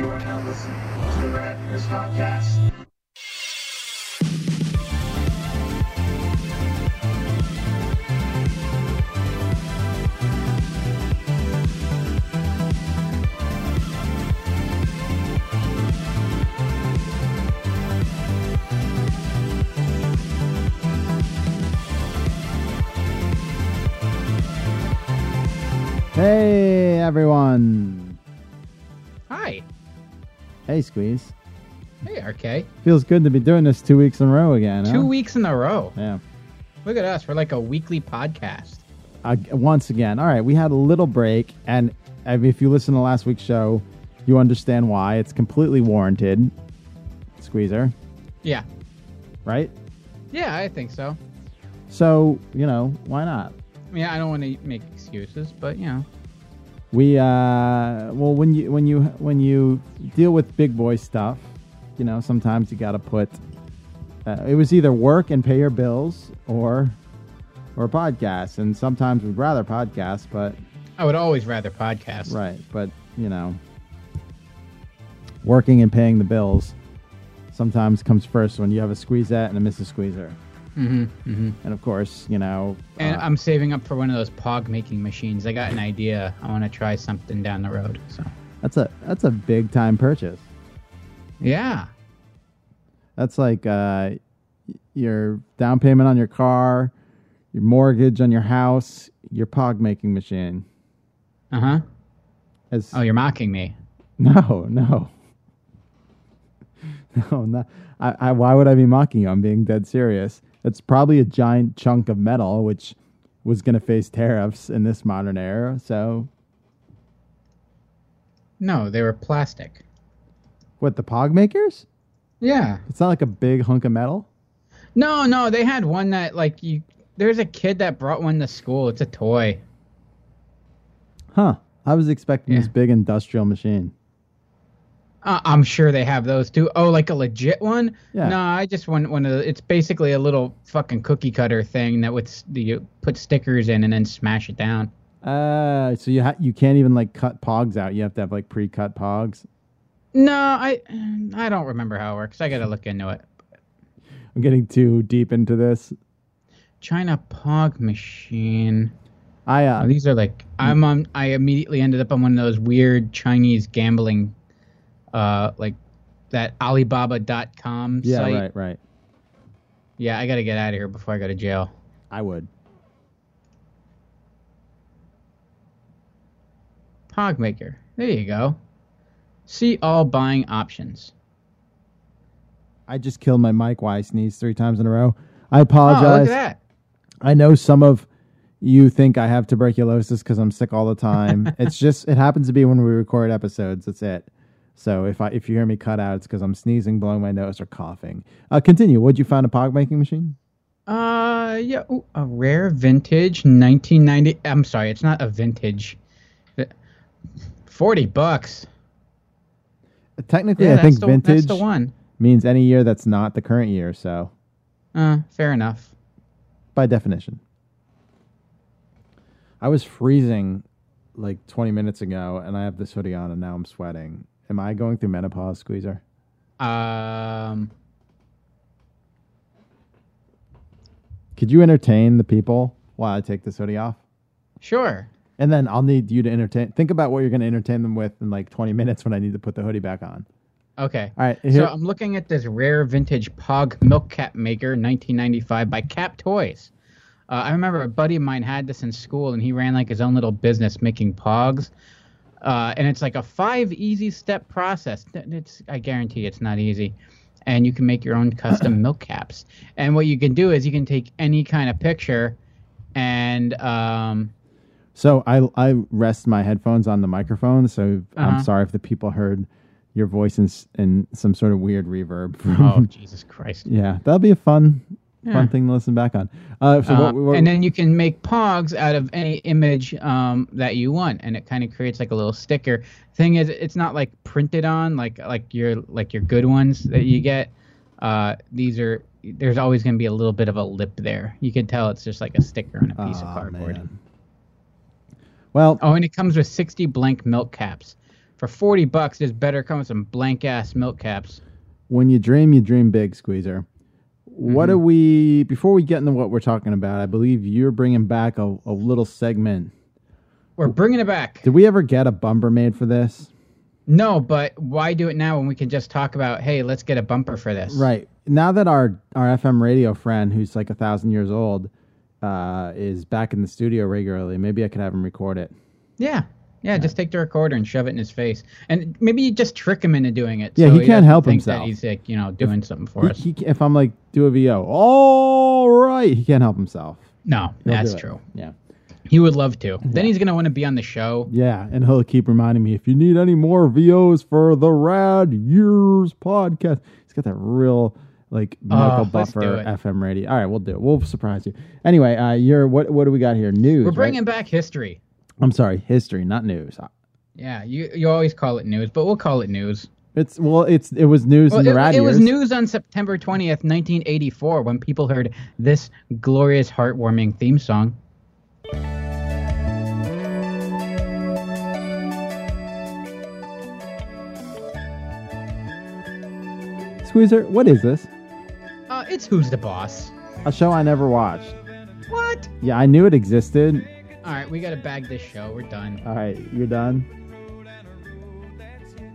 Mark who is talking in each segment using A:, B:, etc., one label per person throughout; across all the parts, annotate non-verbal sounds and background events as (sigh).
A: You are now listening to the Rad Podcast.
B: Hey everyone.
C: Hi.
B: Hey Squeeze.
C: Hey, RK.
B: Feels good to be doing this two weeks in a row again. huh?
C: Two weeks in a row.
B: Yeah.
C: Look at us. We're like a weekly podcast.
B: Uh, once again. All right, we had a little break, and I mean, if you listen to last week's show, you understand why. It's completely warranted. Squeezer,
C: Yeah.
B: right?
C: Yeah, I think so.
B: So you know why not?
C: I mean, I don't want to make excuses, but you know.
B: We uh, well, when you when you when you deal with big boy stuff, you know, sometimes you got to put. Uh, it was either work and pay your bills, or or podcast, and sometimes we'd rather podcast, but
C: I would always rather podcast.
B: right, but you know, working and paying the bills sometimes comes first when you have a squeezette and a Mrs. Squeezer,
C: Mm-hmm, mm-hmm.
B: and of course, you know,
C: And
B: uh,
C: I'm saving up for one of those pog making machines. I got an idea. I want to try something down the road. So.
B: that's a that's a big time purchase.
C: Yeah.
B: That's like uh, your down payment on your car, your mortgage on your house, your pog making machine.
C: Uh huh.
B: As
C: Oh, you're mocking me. (laughs)
B: no, no, (laughs) no, not. I, I, why would I be mocking you? I'm being dead serious. It's probably a giant chunk of metal, which was going to face tariffs in this modern era. So,
C: No, they were plastic.
B: what the pog makers?
C: Yeah.
B: It's not like a big hunk of metal.
C: No, no, they had one that like you. There's a kid that brought one to school. It's a toy.
B: Huh? I was expecting
C: Yeah.
B: this big industrial machine.
C: Uh, I'm sure they have those too. Oh, like a legit one?
B: Yeah.
C: No, I just want one of the. It's basically a little fucking cookie cutter thing that with you put stickers in and then smash it down.
B: Uh, so you ha- you can't even like cut pogs out. You have to have like pre-cut pogs.
C: No, I I don't remember how it works. I gotta look into it.
B: I'm getting too deep into this.
C: China Pog machine.
B: I uh,
C: Oh, these are like I'm on. I immediately ended up on one of those weird Chinese gambling, uh, like that Alibaba.com
B: yeah,
C: site.
B: right, right.
C: Yeah, I gotta get out of here before I go to jail.
B: I would.
C: Pog Maker. There you go. See all buying options.
B: I just killed my mic while I sneezed three times in a row. I
C: Oh, look
B: apologize.
C: at that.
B: I know some of you think I have tuberculosis because I'm sick all the time. (laughs) it's just it happens to be when we record episodes. That's it. So if I if you hear me cut out, it's because I'm sneezing, blowing my nose, or coughing. Uh, continue. Would you find a pog making machine?
C: Uh, yeah, ooh, a rare vintage 1990. I'm sorry, it's not a vintage. Forty bucks.
B: Technically,
C: Yeah,
B: I think
C: the,
B: vintage
C: the one.
B: means any year that's not the current year. So
C: Uh, fair enough.
B: by definition. I was freezing like 20 minutes ago, and I have this hoodie on, and now I'm sweating. Am I going through menopause, Squeezer?
C: Um,
B: Could you entertain the people while I take this hoodie off?
C: sure.
B: And then I'll need you to entertain. Think about what you're going to entertain them with in like 20 minutes when I need to put the hoodie back on.
C: Okay.
B: All right.
C: So I'm looking at this rare vintage Pog milk cap maker, 1995 by Cap Toys. Uh, I remember a buddy of mine had this in school, and he ran like his own little business making Pogs. Uh, and it's like a five easy step process. It's I guarantee it's not easy. And you can make your own (coughs) custom milk caps. And what you can do is you can take any kind of picture, and um,
B: so I I rest my headphones on the microphone. So I'm
C: Uh-huh.
B: sorry if the people heard your voice in, in some sort of weird reverb. From,
C: oh Jesus Christ! (laughs)
B: Yeah, that'll be a fun. Fun thing to listen back on. Uh, so
C: Uh,
B: what, what,
C: and then you can make pogs out of any image um, that you want, and it kind of creates like a little sticker. Thing is, it's not like printed on like like your like your good ones that you get. Uh, these are there's always going to be a little bit of a lip there. You can tell it's just like a sticker on a piece
B: Aw,
C: of cardboard.
B: man. Well,
C: Oh, and it comes with 60 blank milk caps for forty bucks, this better come with some blank ass milk caps.
B: When you dream, you dream big, Squeezer. What
C: Mm-hmm.
B: do we? Before we get into what we're talking about, I believe you're bringing back a, a little segment.
C: We're bringing it back.
B: Did we ever get a bumper made for this?
C: No, but why do it now when we can just talk about, hey, let's get a bumper for this?
B: Right now that our our FM radio friend, who's like a thousand years old, uh, is back in the studio regularly, maybe I could have him record it.
C: Yeah. Yeah, just take the recorder and shove it in his face, and maybe you just trick him into doing it.
B: Yeah,
C: so
B: he can't
C: doesn't
B: help
C: think
B: himself.
C: That he's like, you know, doing something for us.
B: He, he, if I'm like do a VO, all right, he can't help himself.
C: no,
B: He'll
C: that's true.
B: Yeah.
C: He would love to. Then he's gonna want to be on the show.
B: Yeah, and he'll keep reminding me if you need any more VOs for the Rad Years podcast. He's got that real like Michael
C: Oh,
B: Buffer. FM radio. All right, we'll do it. We'll surprise you. Anyway, uh, you're what? What do we got here? News.
C: We're
B: right?
C: bringing back history.
B: I'm sorry, history, not news.
C: Yeah, you you always call it news, but we'll call it news.
B: It's well, it's it was news
C: Well,
B: in the
C: it,
B: Rad
C: it was
B: Years.
C: news on September 20th, 1984, when people heard this glorious, heartwarming theme song.
B: Squeezer, what is this?
C: Uh, it's Who's the Boss?
B: A show I never watched.
C: What?
B: Yeah, I knew it existed.
C: All right, we gotta bag this show. We're done.
B: All right, you're done.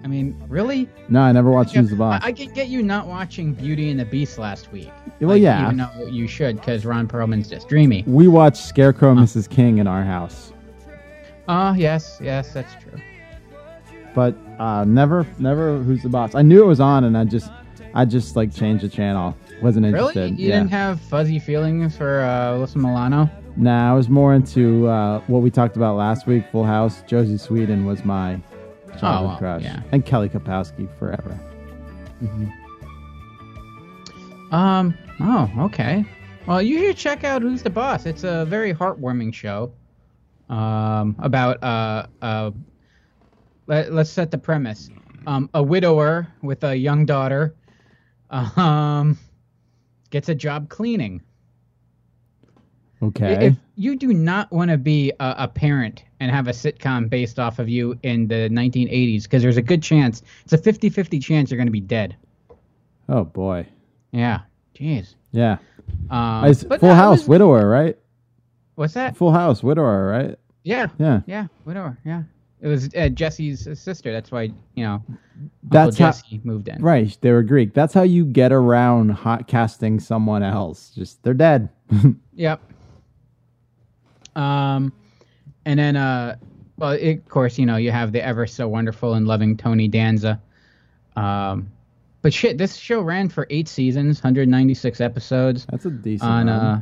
C: I mean, really?
B: No, I never watched Who's the Boss.
C: I can get you not watching Beauty and the Beast last week.
B: Well,
C: Like,
B: yeah.
C: Even though you should, because Ron Perlman's just dreamy.
B: we watched Scarecrow and Mrs. King in our house,
C: Oh, yes, yes, that's true.
B: but uh, never, never Who's the Boss. I knew it was on, and I just, I just like changed the channel. Wasn't interested. Really?
C: You
B: yeah.
C: didn't have fuzzy feelings for uh, Alyssa Milano?
B: Nah, I was more into uh, what we talked about last week. Full House. Jodie Sweetin was my childhood
C: Oh, well,
B: crush,
C: yeah.
B: and Kelly Kapowski forever.
C: Um. Oh, okay. Well, you should check out Who's the Boss. It's a very heartwarming show. Um, about uh uh. Let, let's set the premise. Um, a widower with a young daughter, um, gets a job cleaning.
B: Okay.
C: If you do not want to be a, a parent and have a sitcom based off of you in the 1980s, because there's a good chance, it's a 50-50 chance you're going to be dead.
B: oh boy.
C: Yeah. Jeez.
B: Yeah.
C: Um,
B: Full House.
C: was-
B: Widower, right?
C: What's that?
B: Full House. Widower, right?
C: Yeah.
B: Yeah.
C: Yeah. Widower. Yeah. It was uh, Jesse's sister. That's why you know
B: That's
C: Uncle
B: how.
C: Jesse moved in.
B: Right. They were Greek. That's how you get around hot casting someone else. Just they're dead. (laughs)
C: Yep. Um, and then uh, well, it, of course, you know you have the ever so wonderful and loving Tony Danza. Um, but shit, this show ran for eight seasons, 196 episodes
B: That's a decent.
C: on uh.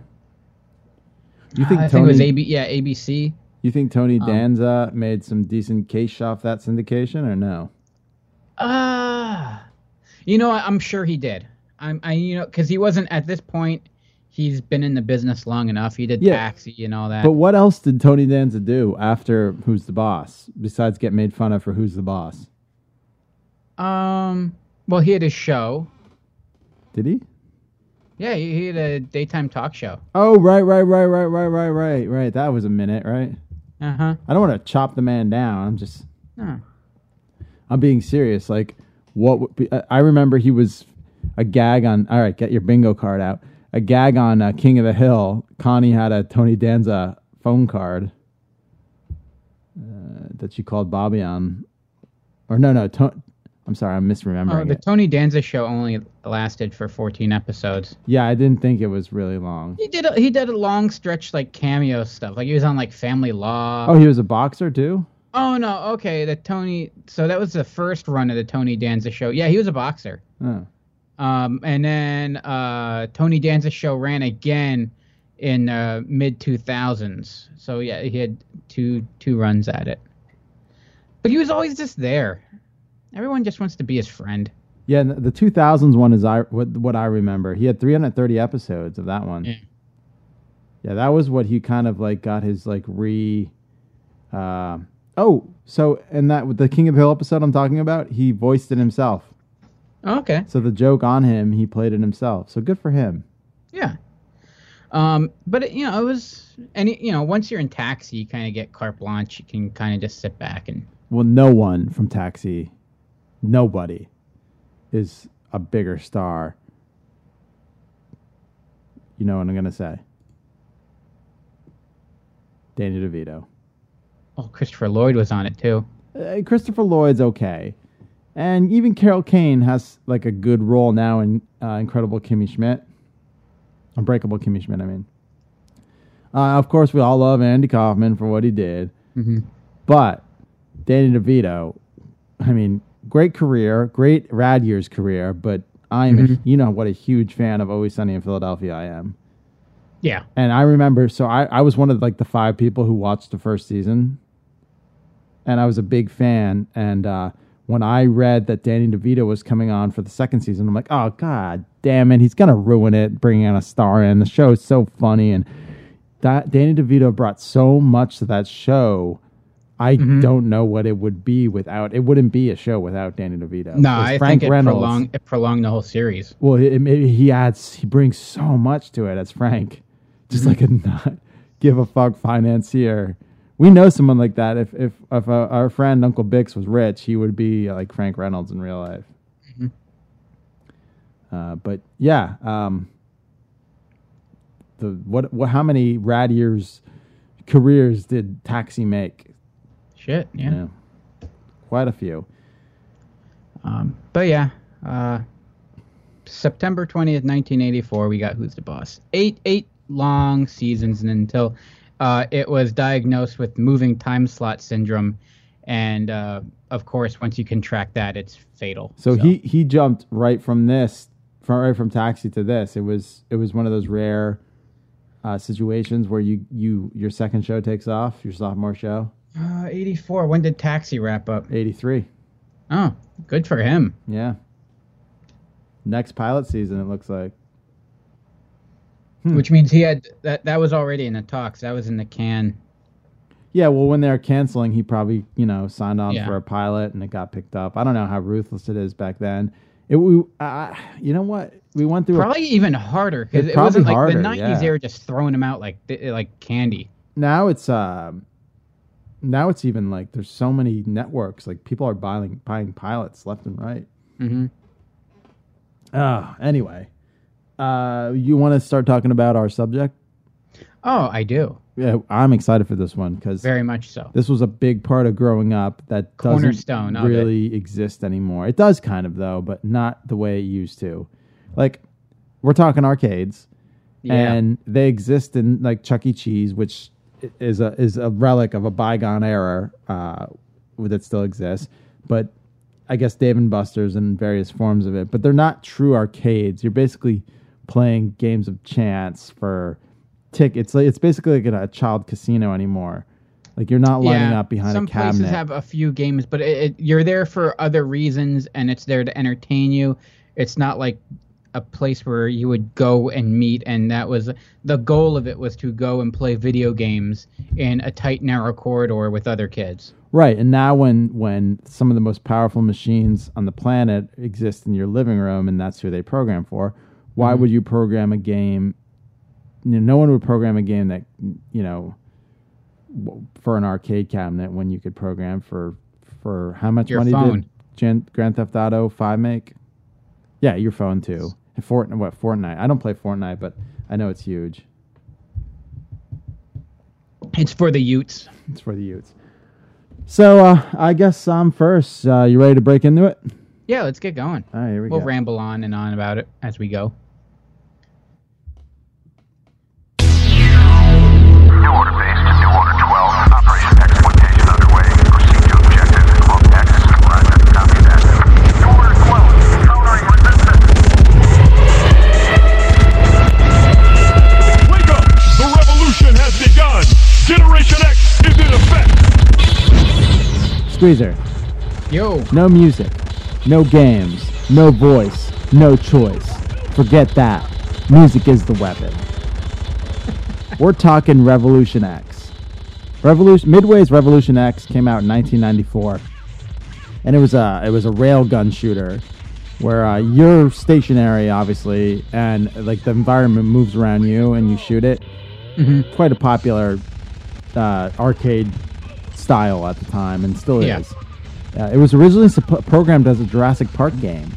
B: you think
C: I
B: Tony?
C: think it was AB, yeah, ABC.
B: you think Tony
C: um,
B: Danza made some decent cash off that syndication or no?
C: Ah, you know, I'm sure he did. I'm, I, you know, because he wasn't at this point. He's been in the business long enough. He did
B: Yeah.
C: Taxi and all that.
B: But what else did Tony Danza do after Who's the Boss besides get made fun of for Who's the Boss?
C: um, well, he had his show.
B: Did he?
C: Yeah, he, he had a daytime talk show.
B: Oh, right, right, right, right, right, right, right, right. That was a minute, right?
C: Uh huh.
B: I don't want to chop the man down. I'm just,
C: Oh.
B: I'm being serious. Like, what? would be- I remember he was a gag on. All right, get your bingo card out. A gag on uh, King of the Hill. Connie had a Tony Danza phone card uh, that she called Bobby on, or no, no. To- I'm sorry, I'm
C: Oh,
B: misremembering
C: the
B: it.
C: Tony Danza show only lasted for 14 episodes.
B: Yeah, I didn't think it was really long.
C: He did a, he did a long stretch like cameo stuff. Like he was on like Family Law.
B: Oh, he was a boxer too.
C: Oh no, okay, the Tony. So that was the first run of the Tony Danza show. Yeah, he was a boxer.
B: Oh.
C: Um, and then uh, Tony Danza's show ran again in uh, mid 2000s. So yeah, he had two two runs at it. But he was always just there. Everyone just wants to be his friend.
B: Yeah, the 2000s one is I what what I remember. He had 330 episodes of that one.
C: Yeah.
B: Yeah, that was what he kind of like got his like re. Uh, oh, so and that with the King of Hill episode I'm talking about, he voiced it himself.
C: Okay.
B: So the joke on him, he played it himself. So good for him.
C: Yeah. Um, but it, you know, it was any you know once you're in taxi, you kind of get carte blanche. You can kind of just sit back and
B: well, no one from Taxi, nobody, is a bigger star. You know what I'm gonna say? Danny DeVito.
C: Oh, Christopher Lloyd was on it too.
B: Uh, Christopher Lloyd's okay, and even Carol Kane has like a good role now in uh, Incredible Kimmy Schmidt, Unbreakable Kimmy Schmidt. I mean, uh, of course, we all love Andy Kaufman for what he did,
C: Mm-hmm.
B: but Danny DeVito, I mean, great career, great rad years career, but I'm, a, you know, what a huge fan of Always Sunny in Philadelphia I am.
C: Yeah.
B: And I remember, so I, I was one of like the five people who watched the first season, and I was a big fan. And uh, when I read that Danny DeVito was coming on for the second season, I'm like, oh god damn it, he's gonna ruin it, bringing on a star in. The show is so funny, and that Danny DeVito brought so much to that show. I mm-hmm. don't know what it would be without. It wouldn't be a show without Danny DeVito.
C: No, I
B: Frank
C: think it
B: Reynolds.
C: prolonged it prolonged the whole series.
B: Well, it, it, he adds, he brings so much to it as Frank, just mm-hmm. like a (laughs) not give a fuck financier. We know someone like that. If if if uh, our friend Uncle Bix was rich, he would be like Frank Reynolds in real life. Uh, but yeah, um, the what, what how many rad years careers did Taxi make?
C: Shit. Yeah.
B: You know, quite a few.
C: Um, but yeah, uh, September twentieth, nineteen eighty four, we got Who's the Boss. Eight eight long seasons, and until uh, it was diagnosed with moving time slot syndrome, and uh, of course, once you contract that, it's fatal.
B: So, he he jumped right from this, from right from Taxi to this. It was it was one of those rare uh, situations where you you your second show takes off, your sophomore show,
C: uh, eighty four. When did Taxi wrap up?
B: eighty three.
C: Oh, good for him.
B: Yeah. Next pilot season, it looks like.
C: Which means he had that. That was already in the talks. That was in the can.
B: Yeah, well, when they're canceling, he probably you know signed on
C: Yeah.
B: for a pilot and it got picked up. I don't know how ruthless it is back then. It we uh, you know what we went through. a-
C: Probably even harder because
B: It's
C: it wasn't like the nineties.
B: yeah.
C: They were just throwing them out like like candy.
B: now it's um now it's even like there's so many networks like people are buying buying pilots left and right.
C: hmm
B: Oh, anyway, uh, you want to start talking about our subject?
C: Oh, I do
B: Yeah, I'm excited for this one because
C: very much so.
B: this was a big part of growing up that doesn't
C: Cornerstone it.
B: really exist anymore. It does kind of though, but not the way it used to. Like we're talking arcades,
C: Yeah.
B: and they exist in like Chuck E. Cheese, which is a is a relic of a bygone era uh, that still exists. But I guess Dave and Buster's and various forms of it, but they're not true arcades. You're basically playing games of chance for tick. It's like it's basically like a child casino anymore. Like you're not lining
C: yeah,
B: up behind
C: some
B: a cabinet.
C: places have a few games, but it, it, you're there for other reasons, and it's there to entertain you. It's not like a place where you would go and meet, and that was the goal of it was to go and play video games in a tight, narrow corridor with other kids.
B: Right, and now when when some of the most powerful machines on the planet exist in your living room, and that's who they program for, why would you program a game? You know, no one would program a game that you know for an arcade cabinet when you could program for for how much
C: Your
B: money
C: phone.
B: did Gen- Grand Theft Auto Five make? Yeah, your phone too. And Fortnite, what Fortnite? I don't play Fortnite, but I know it's huge.
C: It's for the Utes.
B: It's for the Utes. So uh, I guess I'm first. Uh, you ready to break into it?
C: Yeah, let's get going.
B: All right, here we
C: We'll
B: go.
C: ramble on and on about it as we go.
B: Squeezer.
C: Yo,
B: No music, no games, no voice, no choice. Forget that. Music is the weapon. We're talking Revolution X. Revolution Midway's Revolution X came out in 1994, and it was a it was a railgun shooter where uh, you're stationary, obviously, and like the environment moves around you, and you shoot it. Quite a popular uh, arcade style at the time, and still
C: Yeah.
B: is. Uh, it was originally programmed as a Jurassic Park game,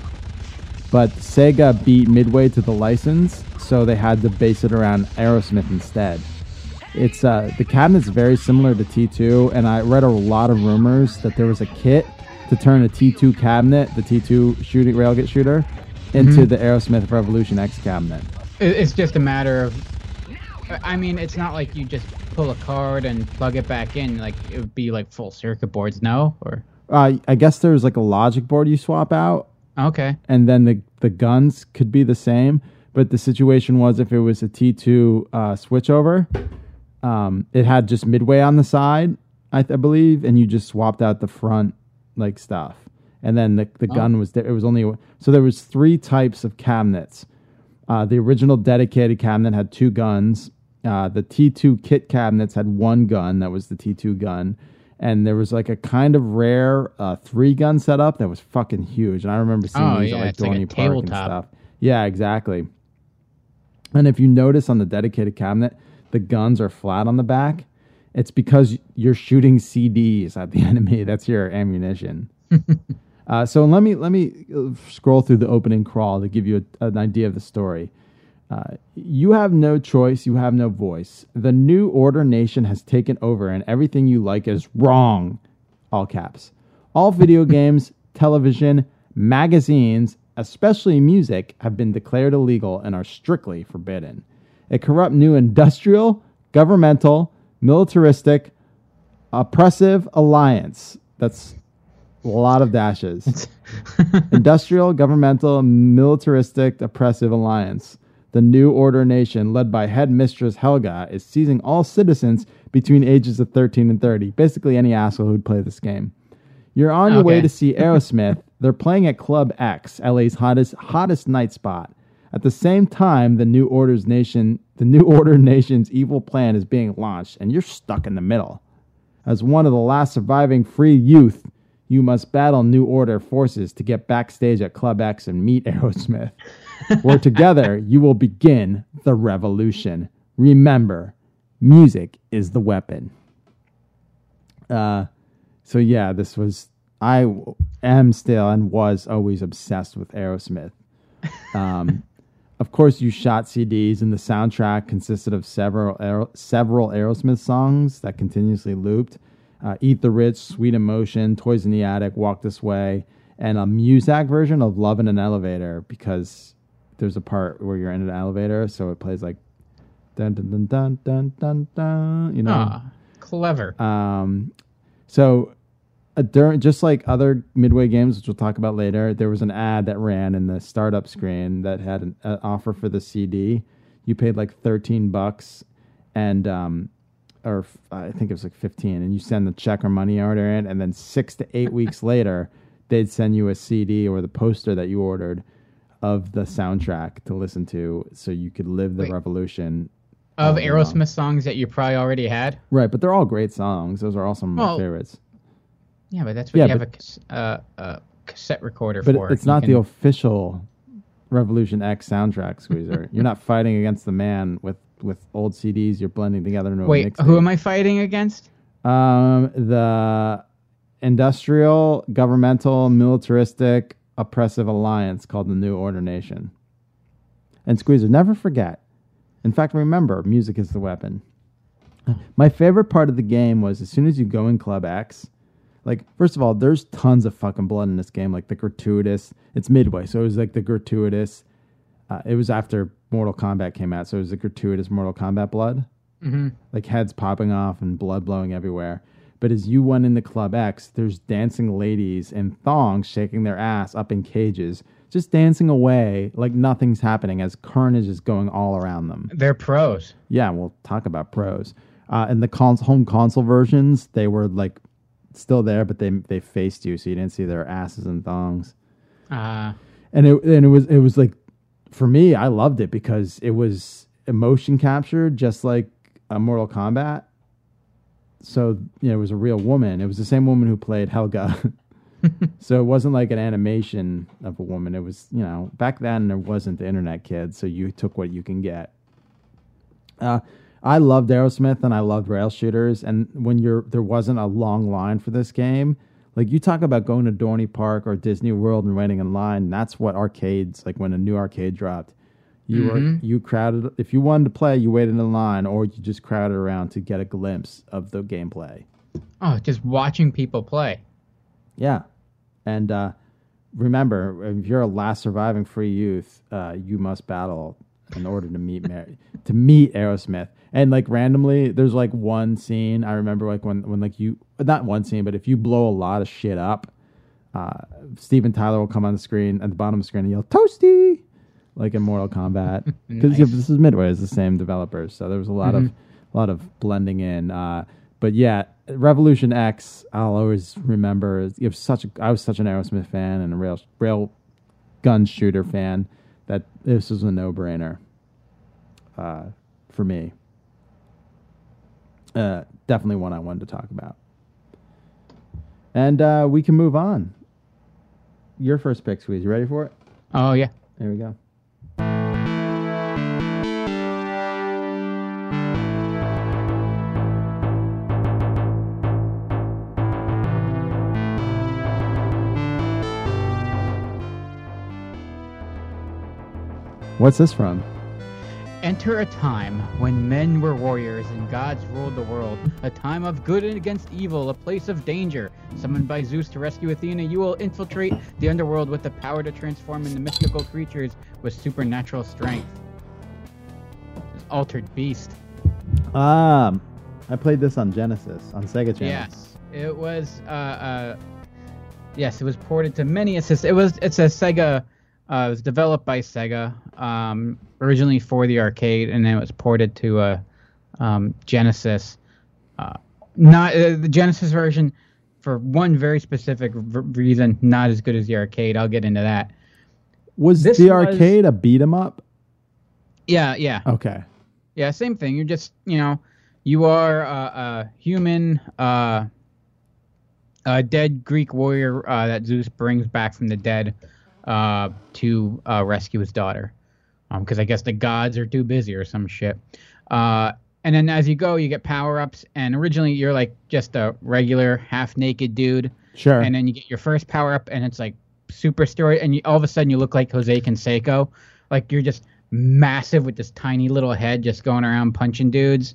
B: but Sega beat Midway to the license, so they had to base it around Aerosmith instead. It's uh, the cabinet's very similar to T2, and I read a lot of rumors that there was a kit to turn a T2 cabinet, the T2 shooting railgun shooter, into the Aerosmith Revolution X cabinet.
C: It's just a matter of. I mean, it's not like you just pull a card and plug it back in. Like it would be like full circuit boards, no? Or
B: Uh, I guess there's like a logic board you swap out,
C: okay,
B: and then the the guns could be the same. But the situation was if it was a T2 uh, switchover, um, it had just midway on the side, I, th- I believe, and you just swapped out the front like stuff, and then the the gun was there. It was only so there was three types of cabinets. Uh, the original dedicated cabinet had two guns. Uh, the T2 kit cabinets had one gun. That was the T2 gun. And there was like a kind of rare uh, three gun setup that was fucking huge. And I remember seeing
C: Oh,
B: these
C: yeah,
B: at like
C: it's like
B: Dorney Park and stuff. Yeah, exactly. And if you notice on the dedicated cabinet, the guns are flat on the back. It's because you're shooting CDs at the (laughs) enemy. That's your ammunition. (laughs) uh, so let me let me uh, scroll through the opening crawl to give you a, an idea of the story. Uh, you have no choice. You have no voice. The new order nation has taken over, and everything you like is wrong. All caps. All video (laughs) games, television, magazines, especially music, have been declared illegal and are strictly forbidden. A corrupt new industrial, governmental, militaristic, oppressive alliance. That's a lot of dashes. (laughs) Industrial, governmental, militaristic, oppressive alliance. The New Order Nation, led by headmistress Helga, is seizing all citizens between ages of 13 and 30. Basically, any asshole who'd play this game. You're on your way to see (laughs) Aerosmith. They're playing at Club X, LA's hottest hottest night spot. At the same time, the New Order's Nation, the New Order (laughs) Nation's evil plan is being launched, and you're stuck in the middle. As one of the last surviving free youth, you must battle New Order forces to get backstage at Club X and meet (laughs) Aerosmith, where together you will begin the revolution. Remember, music is the weapon. Uh, so yeah, this was I am still and was always obsessed with Aerosmith. Um, (laughs) of course, you shot CDs, and the soundtrack consisted of several several Aerosmith songs that continuously looped. Uh, Eat the Rich, Sweet Emotion, Toys in the Attic, Walk This Way, and a Muzak version of Love in an Elevator because there's a part where you're in an elevator, so it plays like dun dun dun dun dun dun dun. You know.
C: ah, clever.
B: Um, so uh, during just like other midway games, which we'll talk about later, there was an ad that ran in the startup screen that had an uh, offer for the CD. You paid like thirteen bucks, and um, or f- I think it was like fifteen, and you send the check or money order in, and then six to eight (laughs) weeks later, they'd send you a CD or the poster that you ordered of the soundtrack to listen to, so you could live the
C: Wait.
B: revolution.
C: of Aerosmith songs that you probably already had.
B: Right, but they're all great songs. Those are all some of my
C: Well,
B: favorites.
C: Yeah, but that's what
B: Yeah,
C: you have
B: but-
C: a, uh, a cassette recorder
B: But
C: for.
B: it's
C: You
B: not the official Revolution X soundtrack, Squeezer. (laughs) You're not fighting against the man with with old CDs. You're blending together into a
C: Wait, who am I fighting against?
B: Um, the industrial, governmental, militaristic, oppressive alliance called the New Order Nation. And Squeezer, never forget. In fact, remember, music is the weapon. My favorite part of the game was as soon as you go in Club X, like first of all, there's tons of fucking blood in this game, like the gratuitous. It's midway, so it was like the gratuitous. Uh, it was after Mortal Kombat came out, so it was the gratuitous Mortal Kombat blood
C: Mm-hmm.
B: like heads popping off and blood blowing everywhere. But as you went into Club X, there's dancing ladies in thongs shaking their ass up in cages, just dancing away like nothing's happening as carnage is going all around them.
C: They're pros.
B: Yeah, we'll talk about pros. Uh, in the cons- home console versions, they were like still there, but they they faced you, so you didn't see their asses and thongs
C: Uh,
B: and it and it was it was like for me I loved it because it was motion captured just like a Mortal Kombat. So you know it was a real woman. It was the same woman who played Helga. (laughs) so it wasn't like an animation of a woman. It was you know back then there wasn't the internet kids, so you took what you can get. Uh, I loved Aerosmith and I loved rail shooters. And when you're there wasn't a long line for this game, Like you talk about going to Dorney Park or Disney World and waiting in line. That's what arcades like when a new arcade dropped. You were you crowded if you wanted to play, you waited in line or you just crowded around to get a glimpse of the gameplay.
C: Oh, just watching people play.
B: Yeah. And uh, remember, if you're a last surviving free youth, uh, you must battle in order to meet Mar- to meet Aerosmith. And like randomly, there's like one scene I remember like when when like you not one scene, but if you blow a lot of shit up, uh, Steven Tyler will come on the screen at the bottom of the screen and yell "Toasty," like in Mortal Kombat. (laughs) Because this is Midway, it's the same developers, so there was a lot of a lot of blending in. Uh, but yeah, Revolution X, I'll always remember. You have such a, I was such an Aerosmith fan and a rail rail gun shooter fan that this is a no brainer uh, for me. Uh, definitely one I wanted to talk about. And uh, we can move on. Your first pick, Squeeze. You ready for it?
C: Oh yeah.
B: There we go. What's this from?
C: Enter a time when men were warriors and gods ruled the world. A time of good and against evil, a place of danger. Summoned by Zeus to rescue Athena, you will infiltrate the underworld with the power to transform into mystical creatures with supernatural strength. Altered Beast.
B: Um, I played this on Genesis on Sega Channel.
C: Yes, it was. Uh, uh, yes, it was ported to many systems. It was. It's a Sega. Uh, it was developed by Sega um, originally for the arcade, and then it was ported to uh, um, Genesis. Uh, not uh, the Genesis version for one very specific v- reason. Not as good as the arcade. I'll get into that.
B: Was
C: This
B: the
C: was-
B: arcade a beat 'em up?
C: Yeah, yeah.
B: Okay.
C: Yeah, same thing. You're just, you know, you are a, a human, uh, a dead Greek warrior uh, that Zeus brings back from the dead uh, to uh, rescue his daughter. Because I guess the gods are too busy or some shit. Uh, and then as you go, you get power ups. And originally, you're like just a regular half naked dude.
B: Sure.
C: And then you get your first power up, and it's like super story. And you, all of a sudden, you look like Jose Canseco. Like you're just massive with this tiny little head just going around punching dudes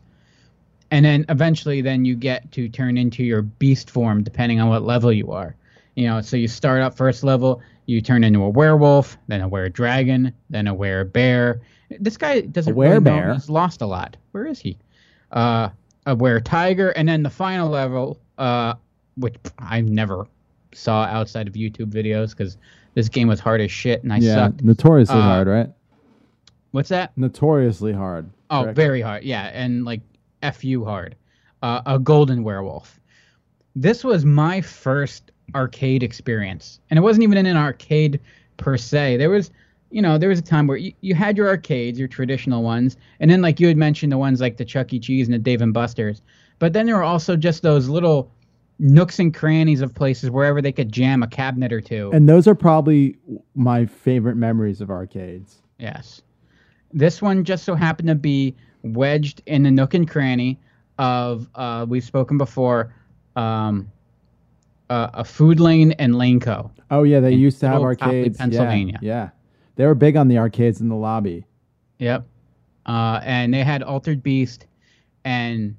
C: and then eventually then you get to turn into your beast form depending on what level you are you know so you start up first level you turn into a werewolf then a were dragon then a were bear this guy doesn't
B: A
C: really know he's lost a lot where is he uh a were tiger and then the final level uh which i never saw outside of youtube videos because this game was hard as shit and i
B: yeah.
C: sucked
B: Notoriously
C: Uh,
B: hard, right?
C: what's that
B: Notoriously hard.
C: Oh,
B: correct?
C: very hard. Yeah, and like fu hard. Uh, a golden werewolf. This was my first arcade experience, and it wasn't even in an arcade per se. There was, you know, there was a time where you, you had your arcades, your traditional ones, and then like you had mentioned the ones like the Chuck E. Cheese and the Dave and Buster's, but then there were also just those little nooks and crannies of places wherever they could jam a cabinet or two.
B: And those are probably my favorite memories of arcades.
C: Yes. This one just so happened to be wedged in the nook and cranny of uh, we've spoken before, um, uh, a food lane and Laneco.
B: Oh yeah, they used to have
C: Little Copley,
B: arcades. Yeah,
C: Pennsylvania.
B: Yeah, they were big on the arcades in the lobby.
C: Yep. Uh, and they had Altered Beast, and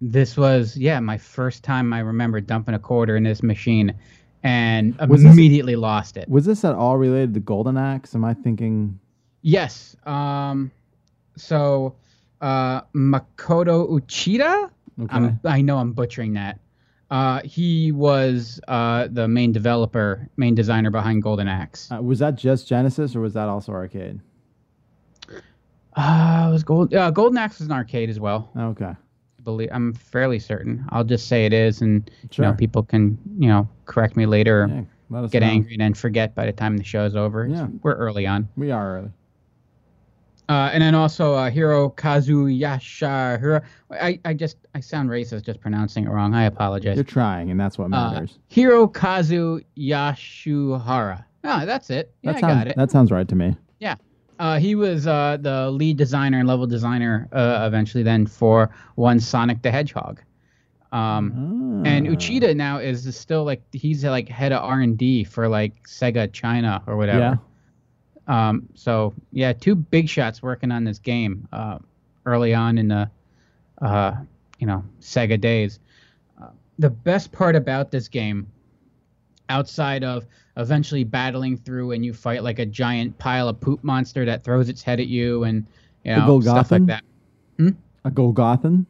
C: this was yeah my first time I remember dumping a quarter in this machine, and
B: Was this-
C: immediately lost it.
B: Was this at all related to Golden Axe? Am I thinking?
C: Yes. Um, so uh, Makoto Uchida.
B: Okay.
C: I'm, I know I'm butchering that. Uh, he was uh, the main developer, main designer behind Golden Axe.
B: Uh, was that just Genesis or was that also arcade?
C: Uh, was Gold, uh, Golden Axe was an arcade as well.
B: Okay.
C: I believe I'm fairly certain. I'll just say it is, and you know people can you know correct me later, or
B: Yeah,
C: get
B: know.
C: angry, and then forget by the time the show's over.
B: Yeah.
C: We're early on.
B: We are early.
C: Uh, and then also uh, Hiro Kazuyasha. Hiro, I, I just I sound racist just pronouncing it wrong. I apologize.
B: You're trying, and that's what
C: Uh,
B: matters.
C: Hiro Kazu Yashuhara. Ah, that's it. Yeah,
B: that
C: I
B: sounds
C: got it.
B: that sounds right to me.
C: Yeah. Uh, he was uh, the lead designer and level designer uh, eventually then for one Sonic the Hedgehog. Um, and
B: Ah.
C: Uchida now is still like he's like head of R and D for like Sega China or whatever. Um, so yeah, two big shots working on this game uh, early on in the uh, you know Sega days. Uh, the best part about this game, outside of eventually battling through and you fight like a giant pile of poop monster that throws its head at you and you know stuff like that.
B: A Golgothan?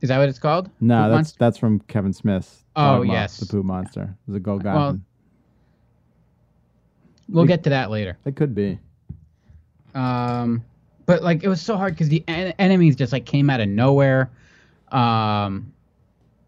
C: Is that what it's called?
B: No,
C: Poop
B: that's
C: monster?
B: that's from Kevin Smith's.
C: Oh, yes.
B: the poop monster. It was a Golgothan.
C: Well- we'll get to that later.
B: it could be.
C: Um, but like it was so hard because the en- enemies just like came out of nowhere. Um,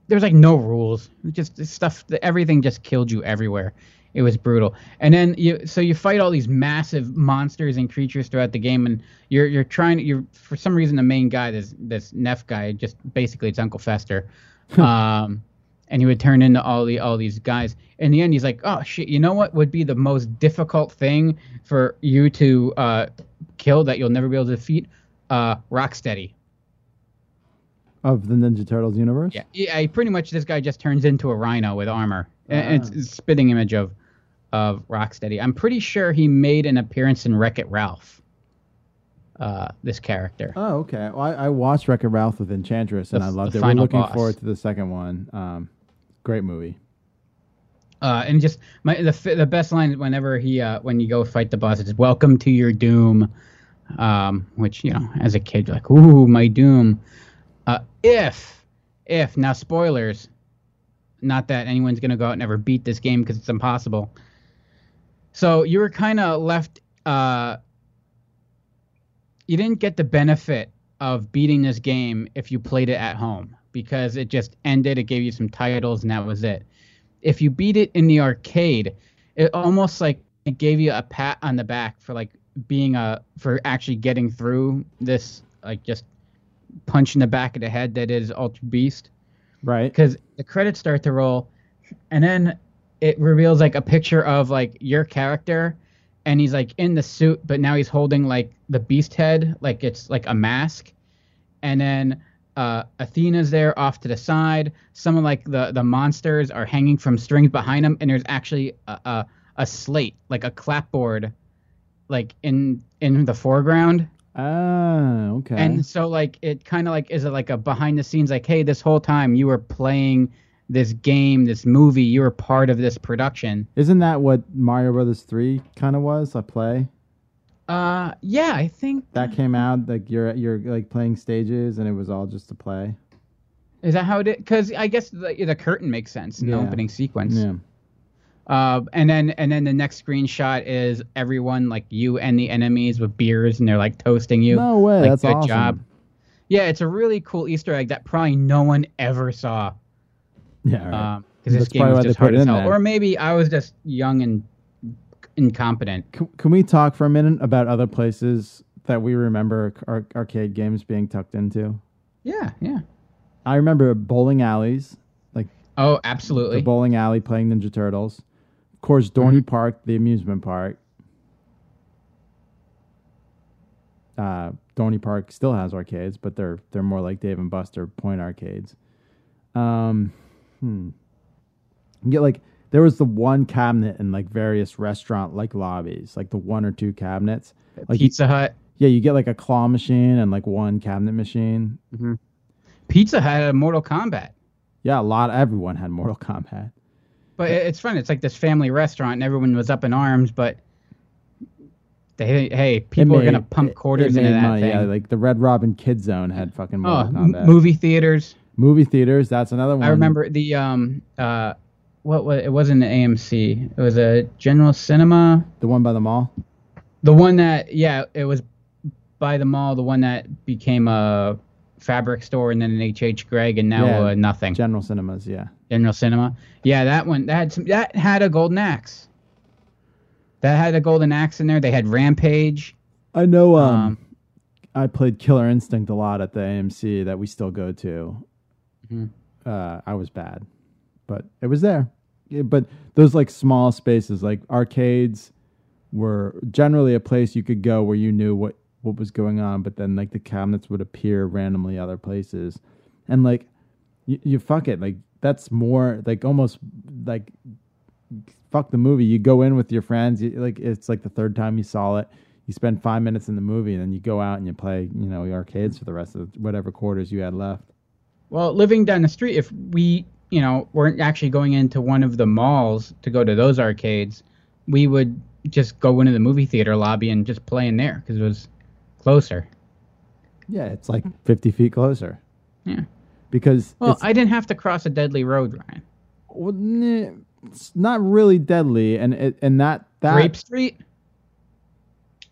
C: there was like no rules. Just this stuff. Everything just killed you everywhere. It was brutal. And then you so you fight all these massive monsters and creatures throughout the game, and you're you're trying. You're for some reason the main guy, this this Neff guy, just basically it's Uncle Fester. (laughs) um, and he would turn into all the all these guys. In the end, he's like, "Oh shit! You know what would be the most difficult thing for you to uh, kill that you'll never be able to defeat? Uh, Rocksteady."
B: Of the Ninja Turtles universe?
C: Yeah, yeah. Pretty much, this guy just turns into a rhino with armor. And It's, it's a spitting image of of Rocksteady. I'm pretty sure he made an appearance in Wreck It Ralph. Uh, this character.
B: Oh, okay. Well, I, I watched Wreck-It Ralph with Enchantress, and
C: The-
B: I loved it. We're looking
C: boss.
B: forward to the second one. Um, great movie.
C: Uh, and just my the the best line whenever he uh when you go fight the boss is "Welcome to your doom," um, which you know as a kid like "Ooh, my doom." Uh, if if now spoilers, not that anyone's gonna go out and ever beat this game because it's impossible. So you were kind of left. Uh, you didn't get the benefit of beating this game if you played it at home because it just ended. It gave you some titles and that was it if you beat it in the arcade, it almost like it gave you a pat on the back for like being a for actually getting through this like just punch in the back of the head that is Altered Beast
B: Right.
C: because the credits start to roll, and then it reveals like a picture of like your character, and he's like in the suit, but now he's holding like the beast head, like it's like a mask, and then uh, Athena's there off to the side. Some of like the the monsters are hanging from strings behind them, and there's actually a a, a slate, like a clapboard, like in in the foreground.
B: Ah, okay.
C: And so like it kind of like is it like a behind the scenes like hey this whole time you were playing this game this movie you were part of this production.
B: Isn't that what Mario Brothers 3 kind of was? A play?
C: Uh yeah I think
B: That came out like you're you're like playing stages and it was all just a play.
C: is that how it is because I guess the, the curtain makes sense in the opening sequence.
B: Yeah.
C: Uh and then and then the next screenshot is everyone like you and the enemies with beers and they're like toasting you.
B: No way.
C: Like,
B: that's
C: good
B: awesome.
C: job. Yeah, it's a really cool Easter egg that probably no one ever saw.
B: Yeah. Right.
C: Um, because this game was just hard
B: it
C: as
B: in
C: hell. Or maybe I was just young and incompetent.
B: can, can we talk for a minute about other places that we remember ar- arcade games being tucked into?
C: Yeah, yeah.
B: I remember bowling alleys, like
C: Oh, absolutely, the
B: bowling alley playing Ninja Turtles. Of course, Dorney
C: Mm-hmm.
B: Park, the amusement park. Uh, Dorney Park still has arcades, but they're they're more like Dave and Buster point arcades. Um, hmm. You get like there was the one cabinet in like various restaurant like lobbies, like the one or two cabinets. Like you-
C: Pizza Hut.
B: yeah, you get like a claw machine and like one cabinet machine.
C: Pizza Hut had a Mortal Kombat.
B: Yeah, a lot. Everyone had Mortal Kombat.
C: But it- it's fun. It's like this family restaurant, and everyone was up in arms. But they, hey,
B: It
C: people are gonna pump
B: it-
C: quarters
B: it
C: into that
B: money.
C: thing.
B: Yeah, like the Red Robin Kid Zone had fucking
C: oh,
B: Mortal
C: m- movie theaters.
B: Movie theaters. That's another one.
C: I remember the um uh, what was it wasn't an AMC. It was a General Cinema.
B: the one by the mall.
C: The one that yeah, it was by the mall. The one that became a fabric store and then an HH Gregg and now
B: Yeah,
C: uh, nothing.
B: General Cinemas. Yeah.
C: General Cinema. Yeah, that one. That had some, that had a golden axe. That had a golden axe in there. They had Rampage.
B: I know. Um,
C: Um,
B: I played Killer Instinct a lot at the AMC that we still go to.
C: Mhm.
B: Uh, I was bad, but it was there. But those like small spaces, like arcades, were generally a place you could go where you knew what what was going on. But then like the cabinets would appear randomly other places, and like you, you fuck it. Like that's more like almost like fuck the movie. You go in with your friends. You, like it's like the third time you saw it. You spend five minutes in the movie, and then you go out and you play, you know, arcades for the rest of whatever quarters you had left.
C: Well, living down the street, if we, you know, weren't actually going into one of the malls to go to those arcades, we would just go into the movie theater lobby and just play in there because it was closer.
B: Yeah, it's like fifty feet closer
C: Yeah.
B: because
C: Well, I didn't have to cross a deadly road, Ryan.
B: well, nah, it's not really deadly, and it, and that that
C: Grape Street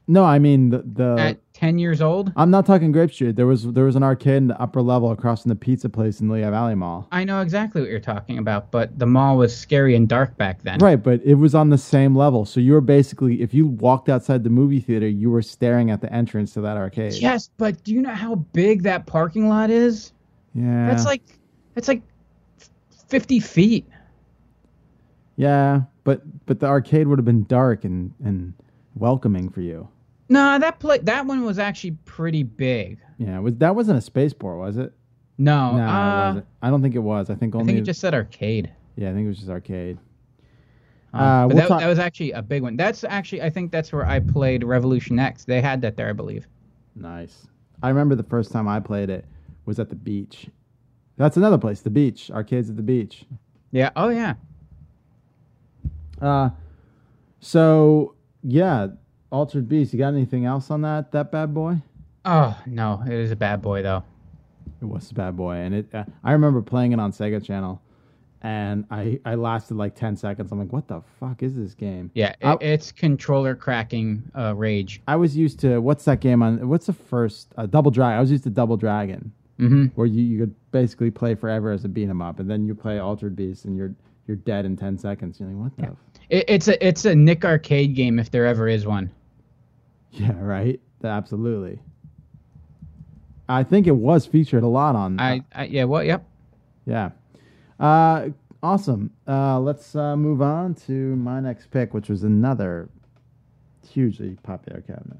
B: no, I mean the the
C: at 10 years old?
B: I'm not talking Grape Street. There was there was an arcade in the upper level across from the pizza place in the Lehigh Valley Mall.
C: I know exactly what you're talking about, but the mall was scary and dark back then.
B: Right, but it was on the same level. So you were basically, if you walked outside the movie theater, you were staring at the entrance to that arcade.
C: Yes, but do you know how big that parking lot is?
B: Yeah.
C: That's like that's like 50 feet.
B: Yeah, but but the arcade would have been dark and and welcoming for you.
C: No, that play that one was actually pretty big.
B: Yeah, was that wasn't a spaceport, was it?
C: No,
B: no, it
C: uh,
B: wasn't. I don't think it was. I think only.
C: I think it just said arcade.
B: yeah, I think it was just arcade. Uh,
C: but
B: we'll
C: that,
B: talk-
C: that was actually a big one. That's actually I think that's where I played Revolution X. They had that there, I believe.
B: Nice. I remember the first time I played it was at the beach. That's another place, the beach. Arcades at the beach.
C: Yeah. Oh yeah.
B: Uh, so yeah, Altered Beast. You got anything else on that that bad boy?
C: Oh no, it is a bad boy though.
B: It was a bad boy, and it. Uh, I remember playing it on Sega Channel, and I I lasted like ten seconds. I'm like, what the fuck is this game?
C: Yeah,
B: I-
C: it's controller cracking uh, rage.
B: I was used to what's that game on? What's the first uh, Double Dragon? I was used to Double Dragon,
C: hmm
B: where you, you could basically play forever as a beat 'em up, and then you play Altered Beast, and you're you're dead in ten seconds. You're like, what the?
C: Yeah.
B: f-
C: It, it's a it's a Nick arcade game if there ever is one. (laughs)
B: Yeah, right. Absolutely. I think it was featured a lot on.
C: I, I yeah. Well, yep.
B: Yeah. Uh, awesome. Uh, let's uh, move on to my next pick, which was another hugely popular cabinet.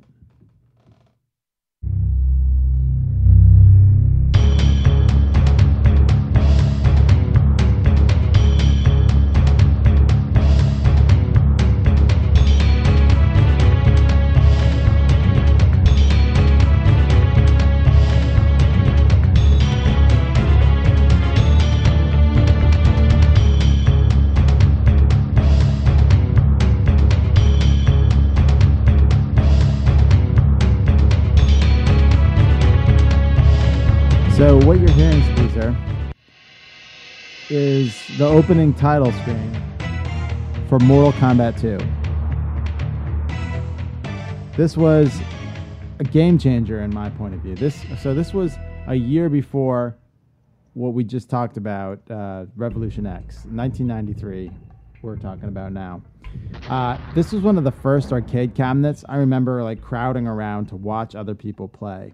B: So what you're hearing, Squeezer, is the opening title screen for Mortal Kombat 2. This was a game changer in my point of view. This so this was a year before what we just talked about, uh, Revolution X, 1993. We're talking about now. Uh, this was one of the first arcade cabinets I remember like crowding around to watch other people play.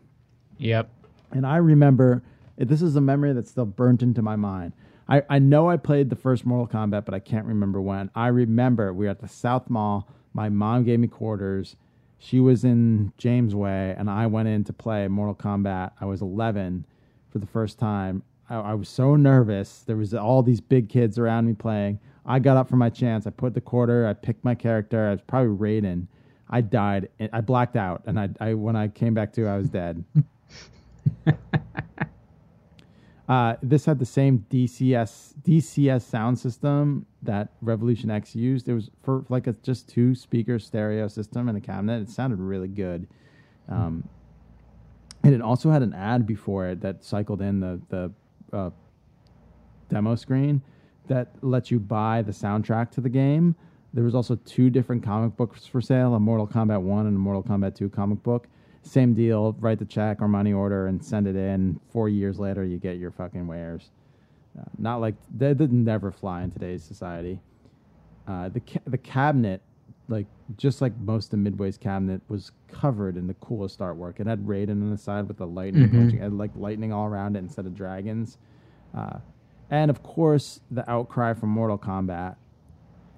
C: Yep.
B: And I remember this is a memory that's still burnt into my mind. I, I know I played the first Mortal Kombat, but I can't remember when. I remember we were at the South Mall. My mom gave me quarters. She was in Jamesway, and I went in to play Mortal Kombat. I was 11 for the first time. I, I was so nervous. There was all these big kids around me playing. I got up for my chance. I put the quarter. I picked my character. I was probably Raiden. I died. I blacked out, and I, I when I came back to, I was dead. (laughs) (laughs) Uh, this had the same DCS DCS sound system that Revolution X used. It was for like a just two speaker stereo system in a cabinet. It sounded really good, um, and it also had an ad before it that cycled in the the uh, demo screen that lets you buy the soundtrack to the game. There was also two different comic books for sale: a Mortal Kombat One and a Mortal Kombat Two comic book same deal. Write the check or money order and send it in. Four years later, you get your fucking wares. Uh, not like that did never fly in today's society. Uh, the ca- the cabinet, like just like most of Midway's cabinet, was covered in the coolest artwork. It had Raiden on the side with the lightning,
C: Mhm.
B: punching- it had like lightning all around it instead of dragons. Uh, and of course, the outcry from Mortal Kombat.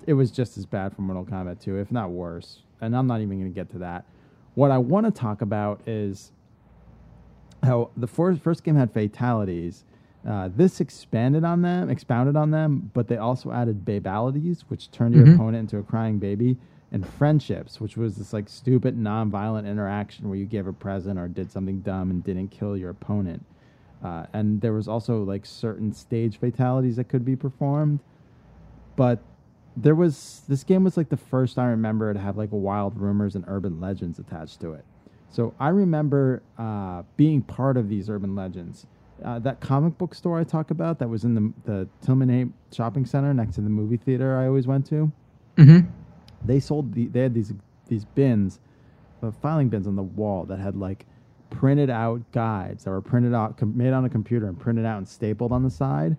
B: It was just as bad for Mortal Kombat 2, if not worse. And I'm not even going to get to that. What I want to talk about is how the first, first game had fatalities, Uh, this expanded on them, expounded on them, but they also added babalities, which turned your
C: Mhm.
B: opponent into a crying baby, and friendships, which was this like stupid non-violent interaction where you gave a present or did something dumb and didn't kill your opponent. Uh, and there was also like certain stage fatalities that could be performed, but there was this game was like the first I remember to have like wild rumors and urban legends attached to it. So I remember uh, being part of these urban legends. Uh, that comic book store I talk about that was in the the Tillman Hay shopping center next to the movie theater I always went to.
C: Mm-hmm.
B: They sold the they had these these bins, uh, filing bins on the wall that had like printed out guides that were printed out com- made on a computer and printed out and stapled on the side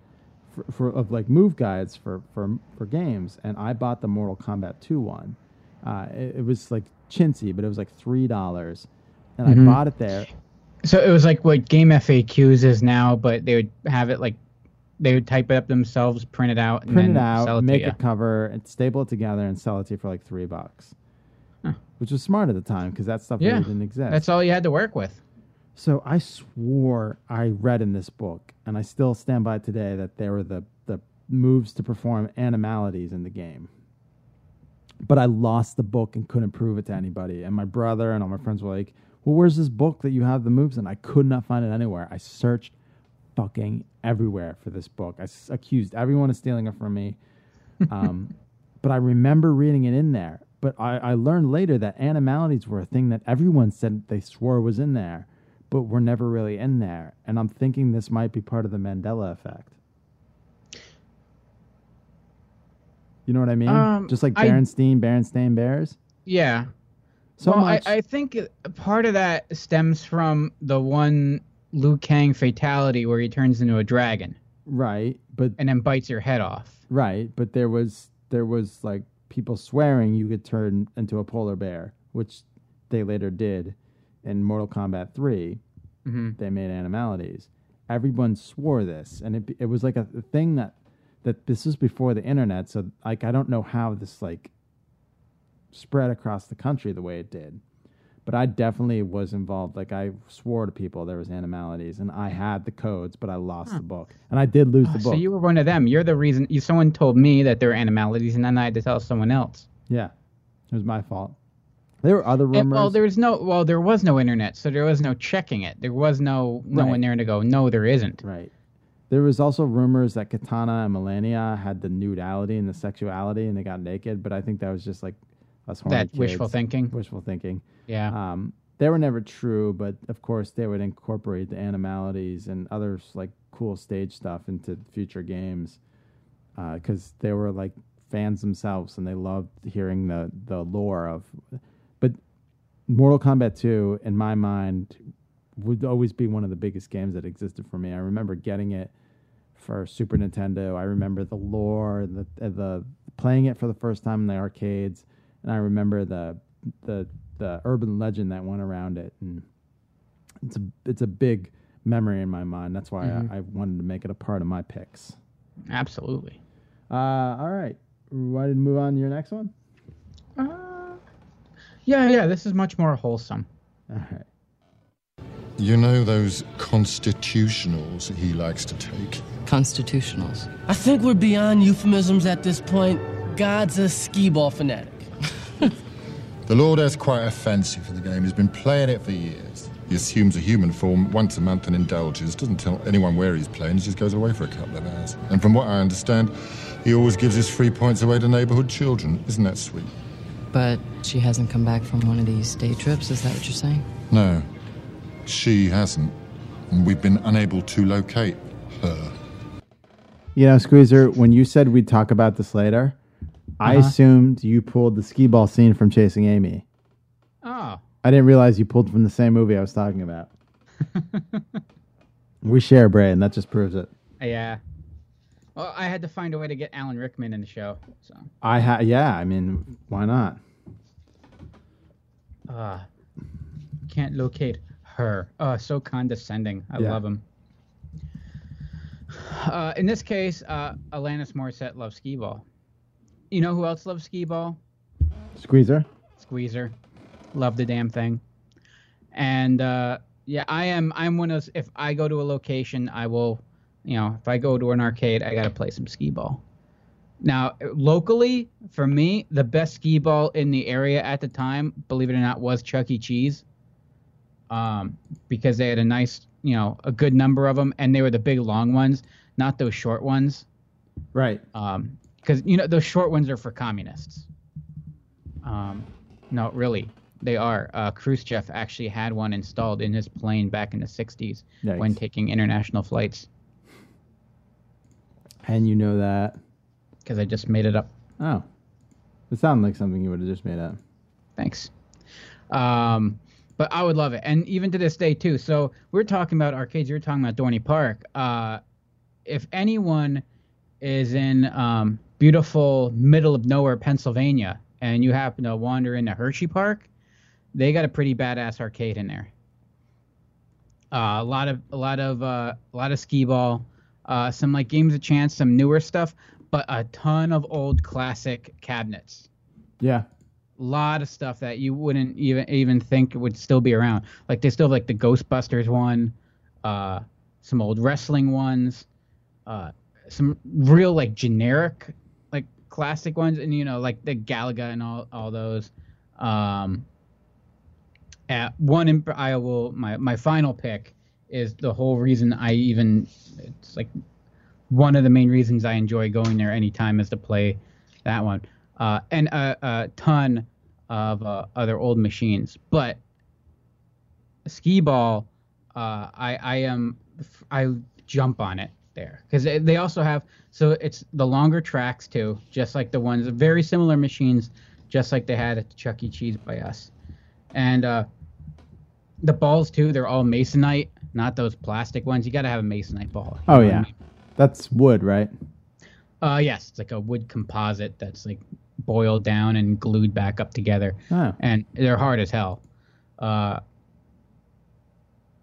B: for, for of like move guides for for for games. And I bought the Mortal Kombat 2 one. Uh, it, it was like chintzy, but it was like three dollars, and
C: Mhm.
B: I bought it there.
C: So it was like what GameFAQs is now, but they would have it like they would type it up themselves, print it out, and
B: print it out,
C: it
B: make a cover, and staple it together, and sell it to you for like three bucks,
C: Huh.
B: which was smart at the time because that stuff
C: Yeah,
B: really didn't exist.
C: That's all you had to work with.
B: So I swore I read in this book, and I still stand by today that there were the the moves to perform animalities in the game. But I lost the book and couldn't prove it to anybody. And my brother and all my friends were like, "Well, where's this book that you have the moves in?" I could not find it anywhere. I searched fucking everywhere for this book. I s- accused everyone of stealing it from me. Um, (laughs) but I remember reading it in there. But I, I learned later that animalities were a thing that everyone said they swore was in there, but we're never really in there. And I'm thinking this might be part of the Mandela effect. You know what I mean?
C: Um,
B: Just like
C: I-
B: Berenstein, Berenstain Bears.
C: Yeah.
B: So
C: well,
B: much.
C: I, I think part of that stems from the one Liu Kang fatality where he turns into a dragon
B: right, but
C: and then bites your head off.
B: right, but there was there was like people swearing you could turn into a polar bear, which they later did in Mortal Kombat 3.
C: hmm
B: they made animalities. Everyone swore this, and it it was like a, a thing that that this was before the internet. So like I don't know how this like spread across the country the way it did, but I definitely was involved. Like I swore to people there was animalities, and I had the codes, but I lost the book, and I did lose the
C: book. so you were one of them. You're the reason. You, someone told me that there were animalities, and then I had to tell someone else.
B: yeah, it was my fault. There were other
C: And,
B: rumors.
C: well, there was no. Well, there was no internet, so there was no checking it. There was no no
B: Right.
C: one there to go. No, there isn't.
B: Right. There was also rumors that Kitana and Mileena had the nudality and the sexuality, and they got naked. But I think that was just like us horny
C: That wishful thinking.
B: Wishful thinking.
C: Yeah.
B: Um, they were never true, but of course they would incorporate the animalities and other like cool stage stuff into future games because they were like fans themselves and they loved hearing the the lore of. Mortal Kombat 2, in my mind, would always be one of the biggest games that existed for me. I remember getting it for Super Nintendo. I remember the lore, the uh, the playing it for the first time in the arcades, and I remember the the the urban legend that went around it, and it's a it's a big memory in my mind. That's why I, I wanted to make it a part of my picks.
C: Absolutely.
B: Uh, all right, ready to move on to your next one?
C: Uh, yeah, yeah. This is much more wholesome.
B: All right.
D: You know those constitutionals he likes to take?
E: Constitutionals.
F: I think we're beyond euphemisms at this point. God's a skee ball fanatic. (laughs)
D: The Lord has quite a fancy for the game. He's been playing it for years. He assumes a human form once a month and indulges. Doesn't tell anyone where he's playing. He just goes away for a couple of hours. And from what I understand, he always gives his free points away to neighborhood children. Isn't that sweet?
E: But she hasn't come back from one of these day trips, is that what you're saying?
D: No, she hasn't. And we've been unable to locate her.
B: You know, Squeezer, when you said we'd talk about this later, I
C: Uh-huh.
B: assumed you pulled the skee ball scene from Chasing Amy.
C: Oh,
B: I didn't realize you pulled from the same movie I was talking about. (laughs) we share a brain. That just proves it.
C: yeah. Well, I had to find a way to get Alan Rickman in the show. So,
B: I ha- yeah. I mean, why not?
C: uh, can't locate her. Oh, so condescending. I
B: Yeah.
C: love him. Uh, in this case, uh, Alanis Morissette loves skee ball. You know who else loves skee ball?
B: Squeezer.
C: Squeezer. Love the damn thing. And uh, yeah, I am. I'm one of those. If I go to a location, I will you know, if I go to an arcade, I gotta play some skee ball. Now, locally, for me, the best skee ball in the area at the time, believe it or not, was Chuck E. Cheese. Um, because they had a nice, you know, a good number of them, and they were the big long ones, not those short ones.
B: Right.
C: Um, because you know those short ones are for communists. Um, no, really, they are. Uh, Khrushchev actually had one installed in his plane back in the '60s when taking international flights.
B: And you know that.
C: Because I just made it up.
B: Oh. It sounded like something you would have just made up.
C: Thanks. Um, but I would love it, and even to this day too. So we're talking about arcades. You're talking about Dorney Park. Uh, if anyone is in um, beautiful middle of nowhere Pennsylvania, and you happen to wander into Hershey Park, they got a pretty badass arcade in there. Uh, a lot of a lot of uh, a lot of skee ball, uh, some like games of chance, some newer stuff, but a ton of old classic cabinets
B: Yeah.
C: A lot of stuff that you wouldn't even even think would still be around. Like they still have like the Ghostbusters one, uh, some old wrestling ones, uh, some real like generic like classic ones, and you know like the Galaga and all all those. Um, at one in, I will my my final pick is the whole reason I even it's like one of the main reasons I enjoy going there anytime is to play that one. Uh, and a, a ton of uh, other old machines. But skee ball, uh, I I am I jump on it there because they also have so it's the longer tracks too, just like the ones very similar machines, just like they had at the Chuck E. Cheese by us, and uh, the balls too. They're all masonite, not those plastic ones. You got to have a masonite ball.
B: Oh,
C: I
B: yeah.
C: mean?
B: That's wood, right?
C: Uh, yes, it's like a wood composite that's like boiled down and glued back up together,
B: Oh.
C: and they're hard as hell. Uh,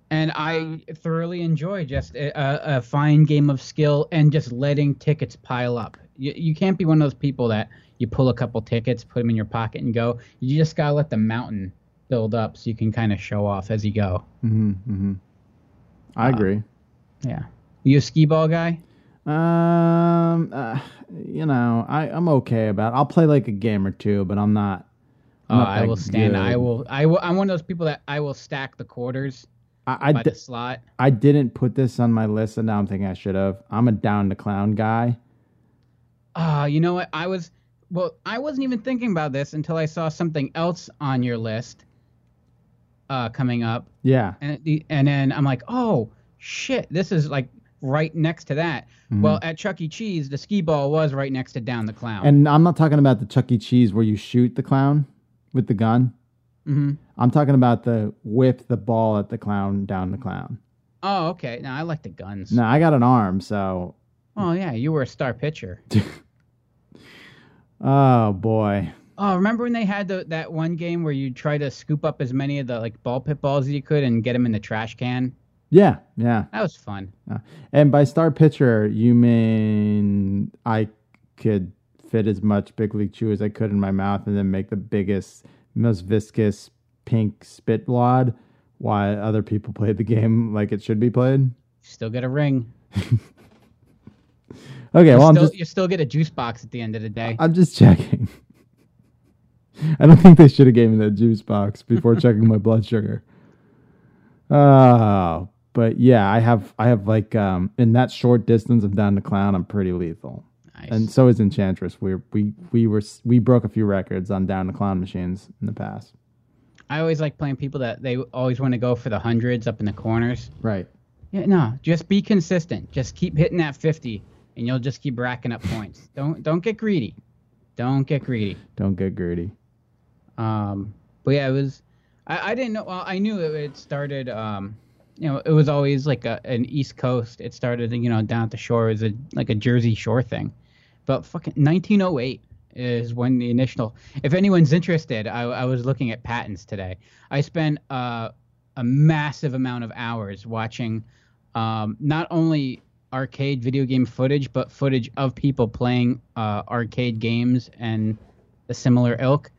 C: and I thoroughly enjoy just a, a fine game of skill and just letting tickets pile up. You, you can't be one of those people that you pull a couple tickets, put them in your pocket, and go. You just gotta let the mountain build up so you can kind of show off as you go.
B: Mm-hmm. mm-hmm. I agree.
C: Yeah. You a skee ball guy?
B: Um, uh, you know, I I'm okay about. It. I'll play like a game or two, but I'm not. I'm
C: Oh,
B: not
C: I will stand. I will. I will. I'm one of those people that I will stack the quarters
B: I I,
C: by
B: di-
C: the slot.
B: I didn't put this on my list, and now I'm thinking I should have. I'm a down to clown guy.
C: Ah, you know what? I was. Well, I wasn't even thinking about this until I saw something else on your list. Uh, coming up,
B: Yeah.
C: and the, and then I'm like, oh shit, this is like right next to that.
B: Mm-hmm.
C: Well, at Chuck E. Cheese, the skee ball was right next to Down the Clown.
B: And I'm not talking about the Chuck E. Cheese where you shoot the clown with the gun.
C: Mhm.
B: I'm talking about the whip the ball at the clown down the clown.
C: oh, okay. Now I like the guns.
B: Now I got an arm, so
C: Oh yeah, you were a star pitcher. (laughs)
B: oh boy.
C: Oh, remember when they had the, that one game where you try to scoop up as many of the like ball pit balls as you could and get them in the trash can?
B: Yeah, yeah.
C: That was fun.
B: yeah. And by star pitcher, you mean I could fit as much Big League Chew as I could in my mouth and then make the biggest, most viscous pink spit wad while other people (laughs) played the game like it should be played?
C: Still get a ring. (laughs)
B: Okay,
C: you,
B: well, I'm
C: still,
B: just
C: you still get a juice box at the end of the day.
B: I'm just (laughs) checking. I don't think they should have gave me that juice box before checking my blood sugar. Oh, but yeah, I have I have like um in that short distance of down the clown, I'm pretty lethal.
C: Nice.
B: And so is Enchantress. We we we were we broke a few records on down the clown machines in the past.
C: I always like playing people that they always want to go for the hundreds up in the corners.
B: Right.
C: Yeah, no, just be consistent. Just keep hitting that 50 and you'll just keep racking up points. Don't don't get greedy. Don't get greedy.
B: Don't get greedy.
C: Um, but yeah, it was. I, I didn't know. Well, I knew it, it started. Um, you know, it was always like a, an East Coast. It started, you know, down at the shore as a like a Jersey Shore thing. But fucking 1908 is when the initial. If anyone's interested, I, I was looking at patents today. I spent uh, a massive amount of hours watching um, not only arcade video game footage, but footage of people playing uh, arcade games and the similar ilk.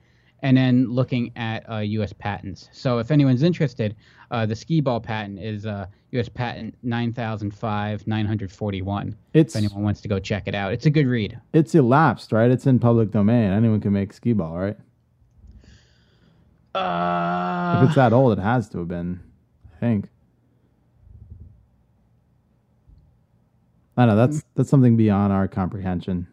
C: And then looking at uh, U.S. patents. So if anyone's interested, uh, the skee ball patent is uh, U.S. patent 9005 941.
B: It's
C: If anyone wants to go check it out, it's a good read.
B: it's elapsed, right? It's in public domain. Anyone can make skee ball, right?
C: Uh,
B: if it's that old, it has to have been. I think. I know that's that's something beyond our comprehension.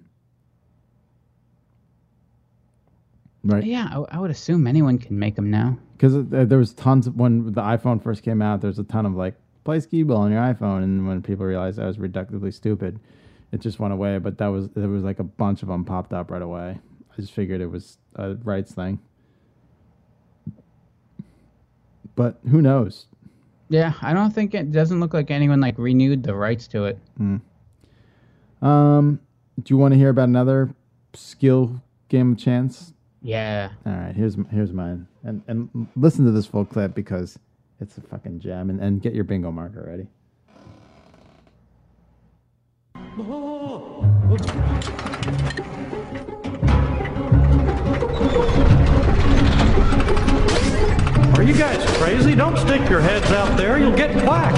B: Right.
C: yeah, I, I would assume anyone can make them now.
B: because there was tons of when the iPhone first came out. There's a ton of like play skee ball on your iPhone, and when people realized I was reductively stupid, it just went away. But that was there was like a bunch of them popped up right away. I just figured it was a rights thing, but who knows?
C: Yeah, I don't think it doesn't look like anyone like renewed the rights to it.
B: Um, do you want to hear about another skill game of chance?
C: Yeah.
B: All right, here's here's mine, and and listen to this full clip because it's a fucking gem, and, and get your bingo marker ready.
G: Are you guys crazy? Don't stick your heads out there. You'll get whacked.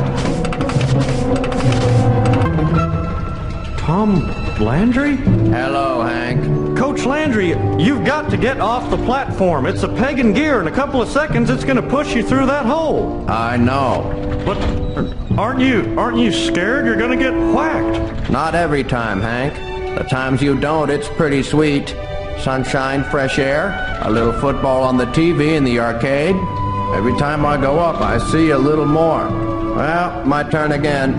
G: Tom Landry?
H: Hello, Hank.
G: Coach Landry, you've got to get off the platform. It's a peg and gear. In a couple of seconds, it's going to push you through that hole.
H: I know.
G: But aren't you aren't you scared you're going to get whacked?
H: Not every time, Hank. The times you don't, it's pretty sweet. Sunshine, fresh air, a little football on the TV in the arcade. Every time I go up, I see a little more. Well, my turn again.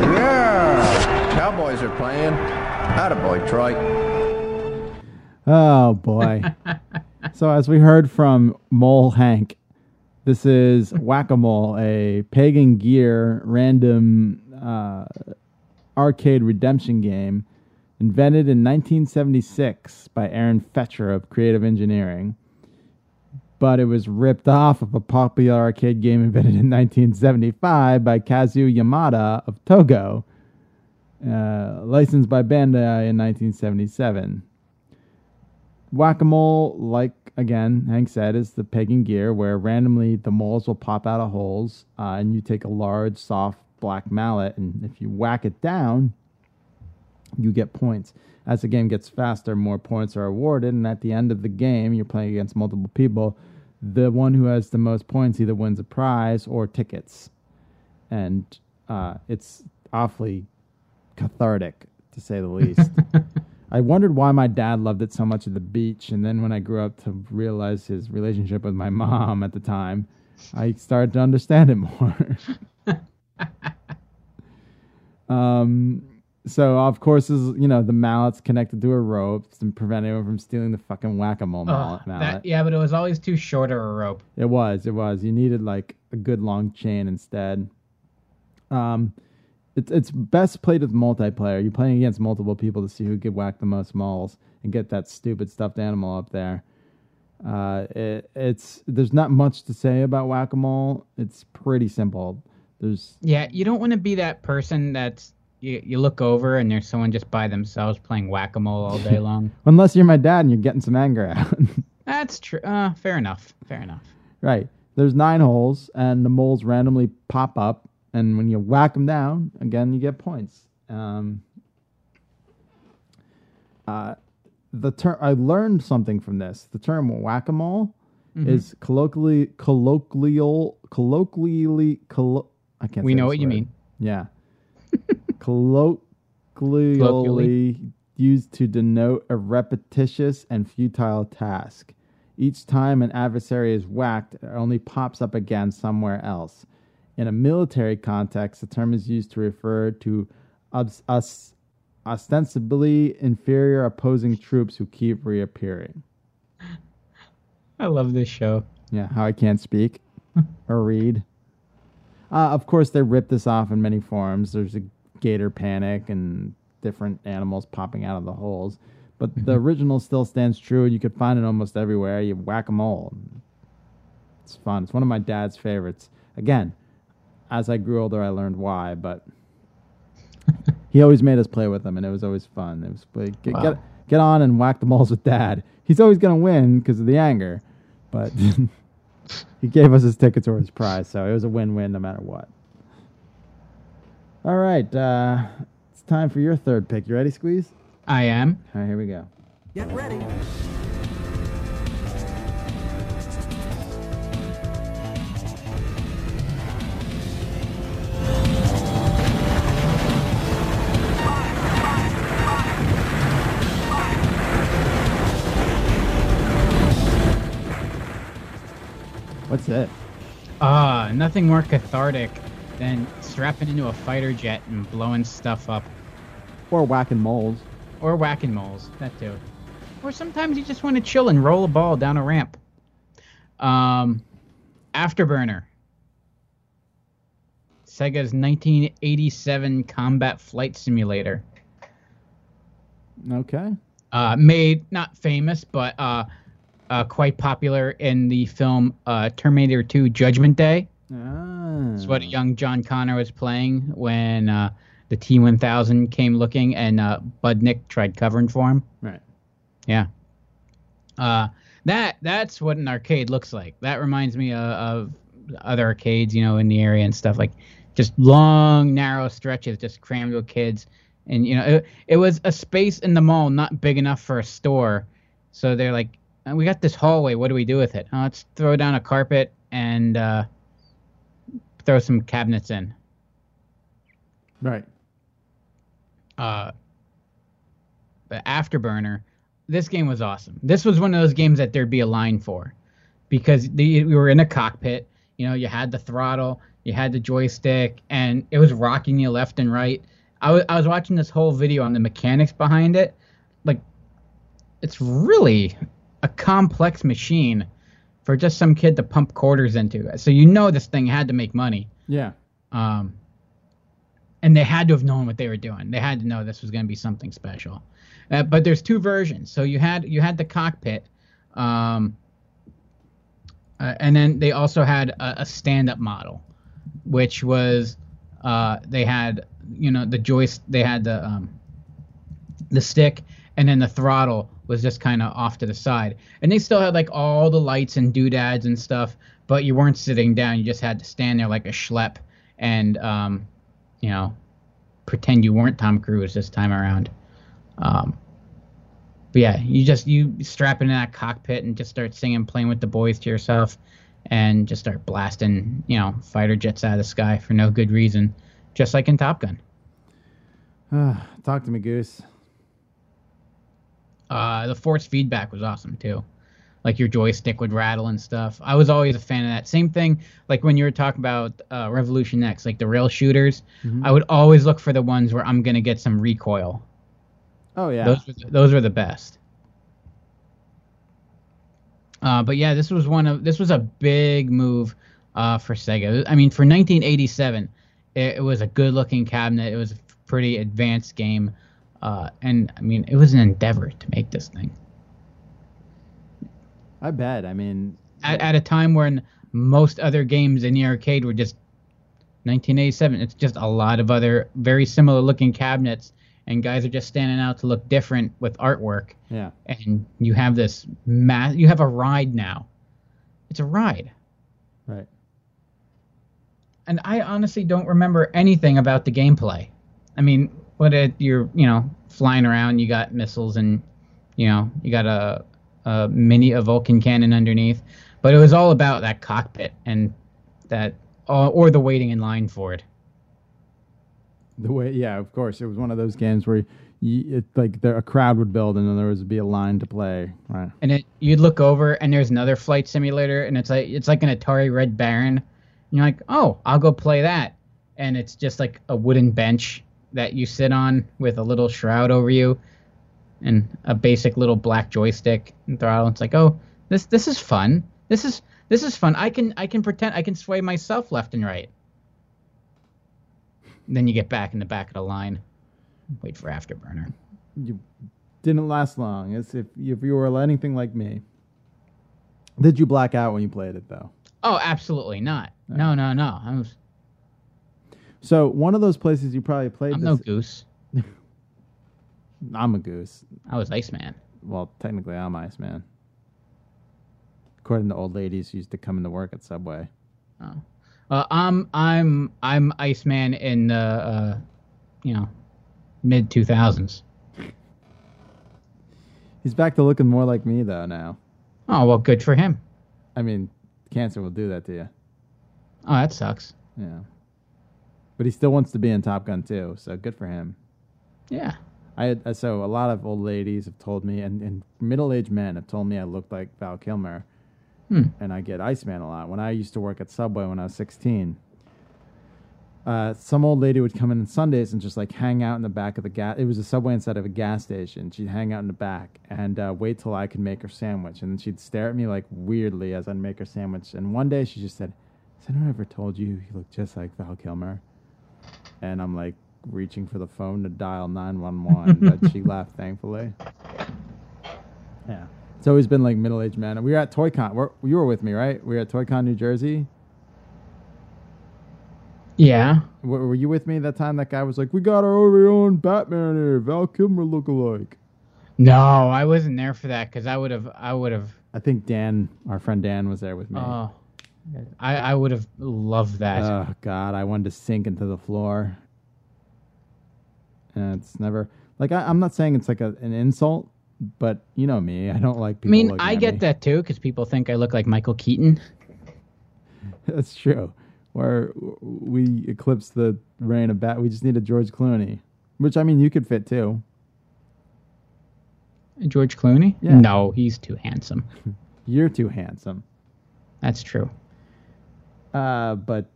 H: Yeah! Cowboys are playing. Attaboy, Troy.
B: Oh boy. (laughs) so as we heard from Mole Hank, this is Whack-A-Mole, a pagan gear random uh, arcade redemption game invented in 1976 by Aaron Fechter of Creative Engineering. But it was ripped off of a popular arcade game invented in 1975 by Kazuo Yamada of Togo, uh, licensed by Bandai in 1977. Whack a mole, like again, Hank said, is the pegging gear where randomly the moles will pop out of holes uh, and you take a large, soft black mallet, and if you whack it down, you get points. As the game gets faster, more points are awarded, and at the end of the game, you're playing against multiple people. The one who has the most points either wins a prize or tickets, and uh, it's awfully cathartic to say the least. (laughs) I wondered why my dad loved it so much at the beach, and then when I grew up to realize his relationship with my mom at the time, I started to understand it more. (laughs) um, so of course, is you know the mallet's connected to a rope to prevent anyone from stealing the fucking whack-a-mole mallet. Mallet.
C: that, yeah, but it was always too short of a rope.
B: It was. It was. You needed like a good long chain instead. Um, it's it's best played with multiplayer. You're playing against multiple people to see who could whack the most moles and get that stupid stuffed animal up there. Uh, it, it's there's not much to say about whack a mole. It's pretty simple. There's
C: Yeah, you don't want to be that person that's you, you look over and there's someone just by themselves playing whack a mole all day (laughs) long.
B: unless you're my dad and you're getting some anger out. (laughs)
C: That's true. Uh, fair enough. Fair enough.
B: right. There's nine holes and the moles randomly pop up, and when you whack them down, again you get points. Um, uh, the term I learned something from this. The term whack-a-mole
C: Mhm.
B: is colloquially colloquial colloquially collo- I can't.
C: We know what you mean.
B: Yeah. (laughs) colloquially used to denote a repetitious and futile task. Each time an adversary is whacked, it only pops up again somewhere else. In a military context, the term is used to refer to obs- os- ostensibly inferior opposing troops who keep reappearing.
C: I love this show.
B: Yeah, how I can't speak (laughs) or read. Uh, of course, they rip this off in many forms. There's a gator panic and different animals popping out of the holes. But the (laughs) original still stands true. You could find it almost everywhere. You whack whack 'em all. It's fun. It's one of my dad's favorites. Again, as I grew older, I learned why, but he always made us play with them, and it was always fun. It was like, get,
C: Wow.
B: get, get on and whack the balls with dad. He's always gonna win because of the anger, but (laughs) he gave us his tickets or his prize, so it was a win-win no matter what. All right, uh, it's time for your third pick. You ready, Squeeze?
C: I am.
B: All right, here we go.
I: Get ready.
B: What's that?
C: Ah, nothing more cathartic than strapping into a fighter jet and blowing stuff up.
B: Or whacking moles.
C: Or whacking moles, that too. Or sometimes you just want to chill and roll a ball down a ramp. Um, Afterburner. Sega's 1987 combat flight simulator.
B: Okay.
C: Uh, made not famous, but uh, uh, quite popular in the film uh, Terminator 2: Judgment Day.
B: Ah.
C: It's what young John Connor was playing when uh, the T1000 came looking and uh, Budnick tried covering for him.
B: Right.
C: Yeah. Uh, that that's what an arcade looks like. That reminds me of, of other arcades, you know, in the area and stuff like just long, narrow stretches, just crammed with kids. And you know, it, it was a space in the mall not big enough for a store, so they're like, "Uh, "We got this hallway. What do we do with it? Oh, let's throw down a carpet and uh, throw some cabinets in."
B: Right.
C: uh, the Afterburner, this game was awesome. This was one of those games that there'd be a line for, because the, we were in a cockpit. You know, you had the throttle, you had the joystick, and it was rocking you left and right. I was I was watching this whole video on the mechanics behind it. Like, it's really a complex machine for just some kid to pump quarters into. So you know this thing had to make money.
B: Yeah.
C: Um, and they had to have known what they were doing. They had to know this was going to be something special. Uh, but there's two versions. So you had you had the cockpit, um, uh, and then they also had a, a stand-up model, which was uh, they had you know the joist they had the um, the stick and then the throttle was just kind of off to the side. And they still had like all the lights and doodads and stuff but you weren't sitting down. You just had to stand there like a schlep and um, you know pretend you weren't tom cruise this time around. Um, but yeah you just you strap into that cockpit and just start singing playing with the boys to yourself and just start blasting you know fighter jets out of the sky for no good reason just like in top gun.
B: Ah, (sighs) Talk to me, Goose.
C: Uh, the force feedback was awesome too. Like your joystick would rattle and stuff. I was always a fan of that. Same thing, like when you were talking about uh, Revolution X, like the rail shooters.
B: Mhm.
C: I would always look for the ones where I'm gonna get some recoil.
B: Oh yeah.
C: Those were the, those were the best. Uh, but yeah, this was one of this was a big move uh, for Sega. I mean, for 1987, it, it was a good-looking cabinet. It was a pretty advanced game, uh, and I mean, it was an endeavor to make this thing
B: I bet. I mean,
C: at, at a time when most other games in the arcade were just 1987. It's just a lot of other very similar-looking cabinets, and guys are just standing out to look different with artwork.
B: yeah.
C: and you have this mass you have a ride now it's a ride
B: Right.
C: and i honestly don't remember anything about the gameplay i mean what it you're you know flying around you got missiles and you know you got a, a mini a vulcan cannon underneath but it was all about that cockpit and that or, or the waiting in line for it
B: The way, yeah, of course, it was one of those games where you, it like there, a crowd would build and then there would be a line to play. Right.
C: and it you'd look over and there's another flight simulator and it's like it's like an Atari Red Baron. And you're like, oh, I'll go play that, and it's just like a wooden bench that you sit on with a little shroud over you, and a basic little black joystick and throttle. It's like, oh, this this is fun. This is this is fun. I can I can pretend I can sway myself left and right. then you get back in the back of the line, wait for Afterburner.
B: You didn't last long. As if if you were anything like me. Did you black out when you played it though?
C: Oh, absolutely not. No, no, no. I was
B: So one of those places you probably played.
C: I'm
B: this,
C: no goose. (laughs)
B: I'm a goose.
C: I was Iceman.
B: Well, technically, I'm Iceman. According to old ladies who used to come into work at Subway.
C: Oh. Uh, I'm I'm I'm Iceman in the uh, you know mid two thousands.
B: He's back to looking more like me though now.
C: Oh well, good for him.
B: I mean, cancer will do that to you.
C: Oh, that sucks.
B: Yeah. But he still wants to be in Top Gun too, so good for him.
C: Yeah.
B: I had, uh, so a lot of old ladies have told me, and, and middle aged men have told me I looked like Val Kilmer,
C: Hmm.
B: and I get Iceman a lot. When I used to work at Subway when I was sixteen, uh, some old lady would come in on Sundays and just like hang out in the back of the gas. It was a Subway instead of a gas station. She'd hang out in the back and uh, wait till I could make her sandwich, and then she'd stare at me like weirdly as I'd make her sandwich. And one day she just said, "Has anyone ever told you you look just like Val Kilmer?" And I'm like reaching for the phone to dial 911, but she (laughs) left, thankfully. Yeah. It's always been like middle aged men. We were at ToyCon. We're, you were with me, right? We were at ToyCon, New Jersey.
C: Yeah.
B: W- were you with me that time? That guy was like, "We got our very own Batman here, Val Kilmer lookalike."
C: No, I wasn't there for that because I would have I would have
B: I think Dan, our friend Dan, was there with me.
C: oh I I would have loved that.
B: Oh God, I wanted to sink into the floor. And it's never like I, I'm not saying it's like a, an insult, but you know me, I don't like people
C: I
B: mean,
C: I get
B: me.
C: that too because people think I look like Michael Keaton. (laughs)
B: That's true. Where we eclipse the reign of Bat, we just need a George Clooney, which I mean you could fit too.
C: George Clooney?
B: Yeah.
C: No, he's too handsome. (laughs)
B: You're too handsome.
C: That's true.
B: Uh, but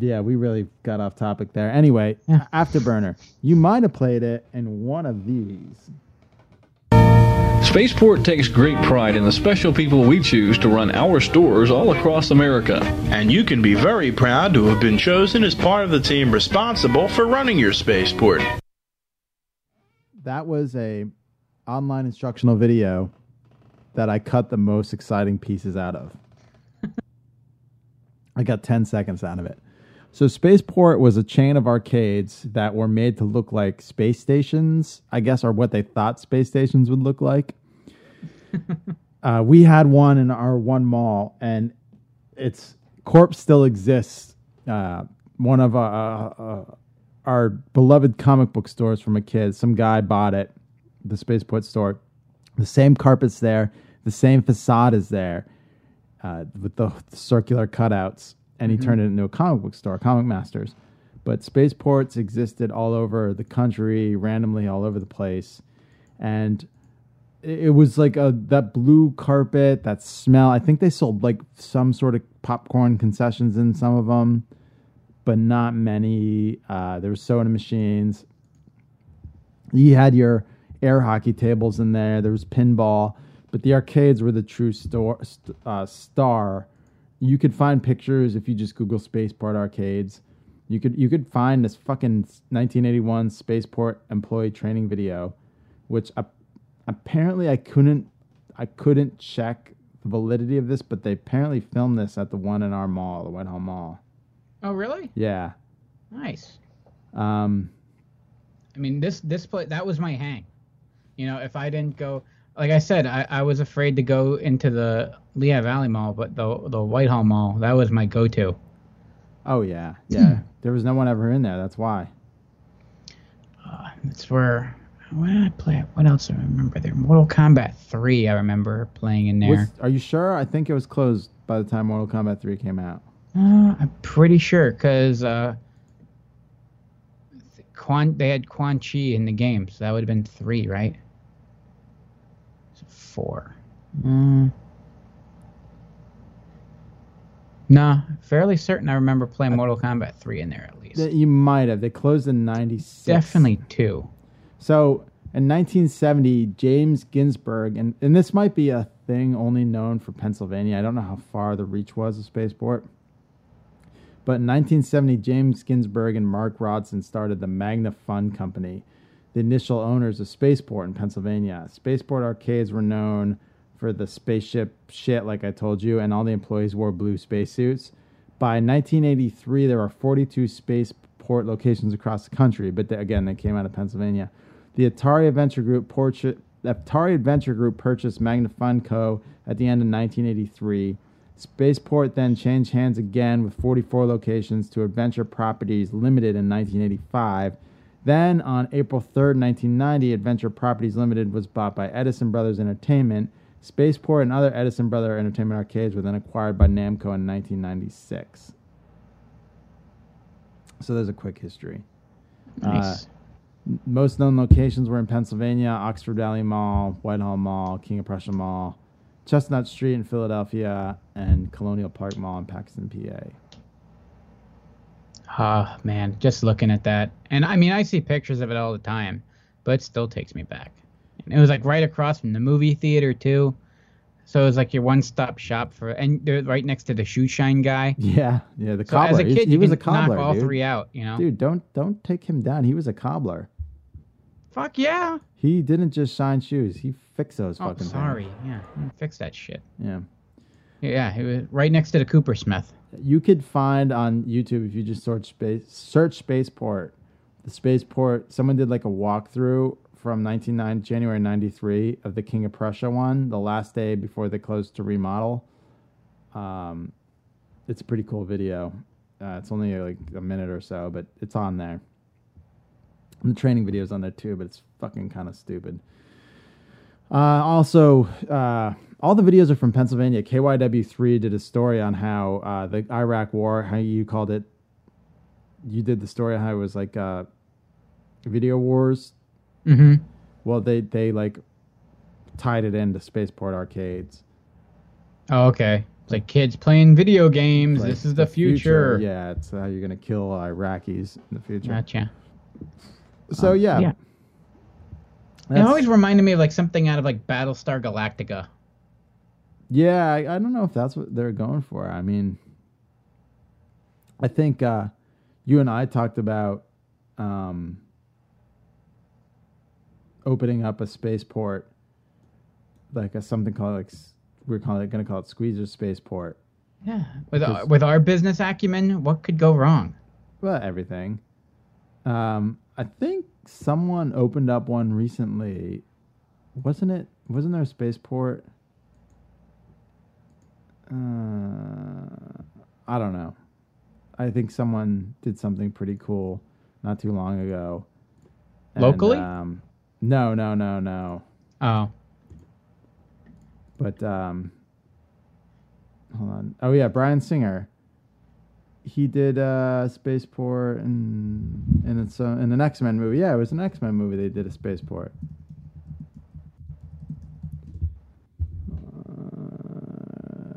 B: yeah, we really got off topic there. Anyway, Afterburner, you might have played it in one of these.
I: Spaceport takes great pride in the special people we choose to run our stores all across America.
J: And you can be very proud to have been chosen as part of the team responsible for running your spaceport.
B: That was a online instructional video that I cut the most exciting pieces out of. I got 10 seconds out of it. So Spaceport was a chain of arcades that were made to look like space stations, I guess, or what they thought space stations would look like. (laughs) uh, we had one in our one mall, and its corpse still exists. Uh, one of uh, uh, our beloved comic book stores from a kid. Some guy bought it, the Spaceport store. The same carpet's there, the same facade is there, uh, with the circular cutouts, and he
C: Mhm.
B: turned it into a comic book store, Comic Masters. But spaceports existed all over the country, randomly all over the place, and it it was like a that blue carpet, that smell. I think they sold like some sort of popcorn concessions in some of them, but not many. Uh, there were soda machines. You had your air hockey tables in there. There was pinball, but the arcades were the true store, st- uh, star. You could find pictures if you just Google Spaceport arcades. You could you could find this fucking 1981 Spaceport employee training video, which apparently I couldn't I couldn't check the validity of this, but they apparently filmed this at the one in our mall, the Whitehall Mall.
C: Oh, really?
B: Yeah.
C: Nice.
B: Um,
C: I mean, this this play that was my hang. You know, if I didn't go, like I said, I, I was afraid to go into the Lehigh Valley Mall, but the the Whitehall Mall that was my go-to.
B: oh yeah, (clears throat) yeah. there was no one ever in there. That's why.
C: That's where when did I play it? What else do I remember there? Mortal Kombat 3, I remember playing in there.
B: Was, are you sure? I think it was closed by the time Mortal Kombat 3 came out.
C: Uh, I'm pretty sure because uh, Quan they had Quan Chi in the game, so that would have been three, right? Four. Mm. Nah, fairly certain I remember playing Mortal Kombat 3 in there at least.
B: You might have. They closed in '96.
C: Definitely two.
B: So in 1970, James Ginsburg, and, and this might be a thing only known for Pennsylvania. I don't know how far the reach was of Spaceport. But in 1970, James Ginsburg and Mark Rodson started the Magna Fund Company, the initial owners of Spaceport in Pennsylvania. Spaceport arcades were known for the spaceship shit, like I told you, and all the employees wore blue spacesuits. By 1983, there were 42 spaceport locations across the country, but they, again, they came out of Pennsylvania. The Atari Adventure Group portrait, Atari Adventure Group purchased Magna Funko at the end of 1983. Spaceport then changed hands again with 44 locations to Adventure Properties Limited in 1985. Then, on April 3rd, 1990, Adventure Properties Limited was bought by Edison Brothers Entertainment. Spaceport and other Edison Brother Entertainment arcades were then acquired by Namco in 1996. So there's a quick history.
C: Nice.
B: Uh, most known locations were in Pennsylvania, Oxford Valley Mall, Whitehall Mall, King of Prussia Mall, Chestnut Street in Philadelphia, and Colonial Park Mall in Paxton, PA.
C: Ah, man, just looking at that, and I mean, I see pictures of it all the time, but it still takes me back. And it was like right across from the movie theater too, so it was like your one-stop shop for, and they're right next to the shoe shine guy.
B: Yeah, yeah, the
C: So as
B: cobbler.
C: a
B: He's-
C: kid,
B: he
C: you
B: was a
C: can knock all
B: dude.
C: three out, you know?
B: Dude, don't don't take him down. He was a cobbler.
C: Fuck yeah.
B: He didn't just shine shoes. He fixed those
C: Oh,
B: fucking
C: sorry.
B: things.
C: Yeah, fix that shit.
B: Yeah.
C: Yeah, it was right next to the Cooper Smith.
B: You could find on YouTube if you just search space search spaceport. The spaceport someone did like a walkthrough from 1990 January 93 of the King of Prussia one, the last day before they closed to remodel. Um it's a pretty cool video. Uh, it's only like a minute or so, but it's on there. And the training video's on there too, but it's fucking kind of stupid. Uh, also, uh, all the videos are from Pennsylvania. KYW3 did a story on how uh, the Iraq War, how you called it. You did the story on how it was like uh, video wars.
C: Mhm.
B: Well, they they like tied it into spaceport arcades.
C: Oh, okay. It's like kids playing video games.
B: Like,
C: this is the, future.
B: Yeah, it's how you're gonna kill Iraqis in the future.
C: Gotcha.
B: So
C: Um,
B: yeah,
C: yeah. It always reminded me of like something out of like Battlestar Galactica.
B: Yeah, I, I don't know if that's what they're going for. I mean, I think uh, you and I talked about um, opening up a spaceport, like a something called like we're calling it going to call it Squeezer Spaceport.
C: Yeah. With our, with our business acumen, what could go wrong?
B: Well, everything. Um, I think someone opened up one recently. Wasn't it? Wasn't there a spaceport? Uh, I don't know. I think someone did something pretty cool not too long ago. And,
C: Locally?
B: Um, no, no, no, no.
C: Oh.
B: But um, hold on. Oh yeah, Bryan Singer. He did uh, Spaceport and and it's uh, in an X Men movie. Yeah, it was an X Men movie. They did a Spaceport.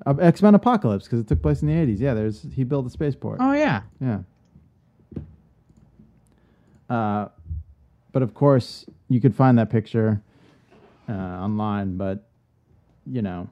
B: Uh, X Men Apocalypse because it took place in the eighties. Yeah, there's he built a spaceport.
C: Oh yeah.
B: Yeah. Uh, but of course, you could find that picture uh, online. But you know,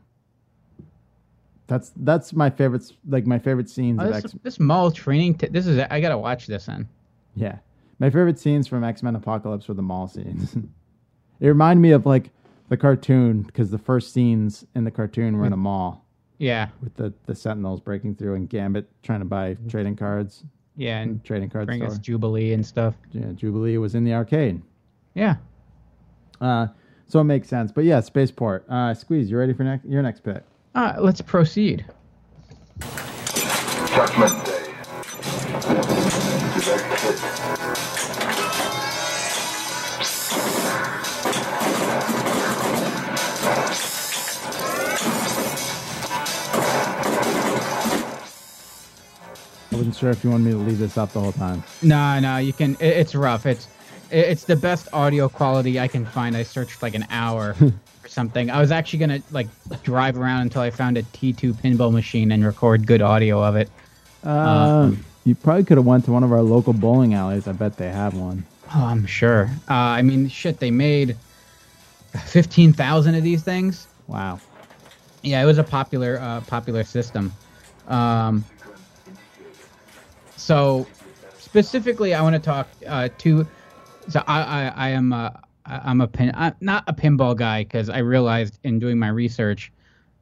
B: that's that's my favorite. Like my favorite scenes
C: Oh,
B: of
C: this,
B: X.
C: this mall training. T- this is. I gotta watch this then.
B: Yeah, my favorite scenes from X Men Apocalypse were the mall scenes. (laughs) it reminded me of like the cartoon because the first scenes in the cartoon were in a mall.
C: Yeah.
B: With the the Sentinels breaking through and Gambit trying to buy trading cards.
C: Yeah, and
B: trading cards.
C: bring
B: store.
C: us Jubilee and stuff.
B: Yeah, Jubilee was in the arcade.
C: Yeah.
B: Uh, so it makes sense. But yeah, Spaceport. Uh, Squeeze, you ready for next your next pick?
C: Uh, let's proceed.
K: Judgment Day.
B: I wasn't sure if you wanted me to leave this up the whole time.
C: No, no, you can. It, it's rough. It's it, it's the best audio quality I can find. I searched like an hour for (laughs) something. I was actually gonna like drive around until I found a T2 pinball machine and record good audio of it.
B: Uh, you probably could have went to one of our local bowling alleys. I bet they have one.
C: Oh, I'm sure. Uh, I mean, shit, they made fifteen thousand of these things.
B: Wow.
C: Yeah, it was a popular uh, popular system. Um, so specifically, I want to talk uh, to. So I I, I am uh, I'm a pin I'm not a pinball guy because I realized in doing my research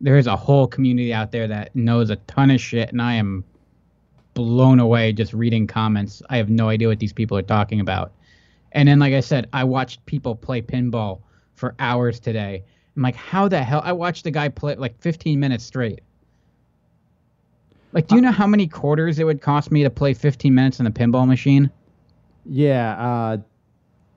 C: there is a whole community out there that knows a ton of shit, and I am blown away just reading comments. I have no idea what these people are talking about. And then, like I said, I watched people play pinball for hours today. I'm like, how the hell? I watched a guy play like 15 minutes straight. Like, do you know how many quarters it would cost me to play 15 minutes in a pinball machine?
B: Yeah, uh,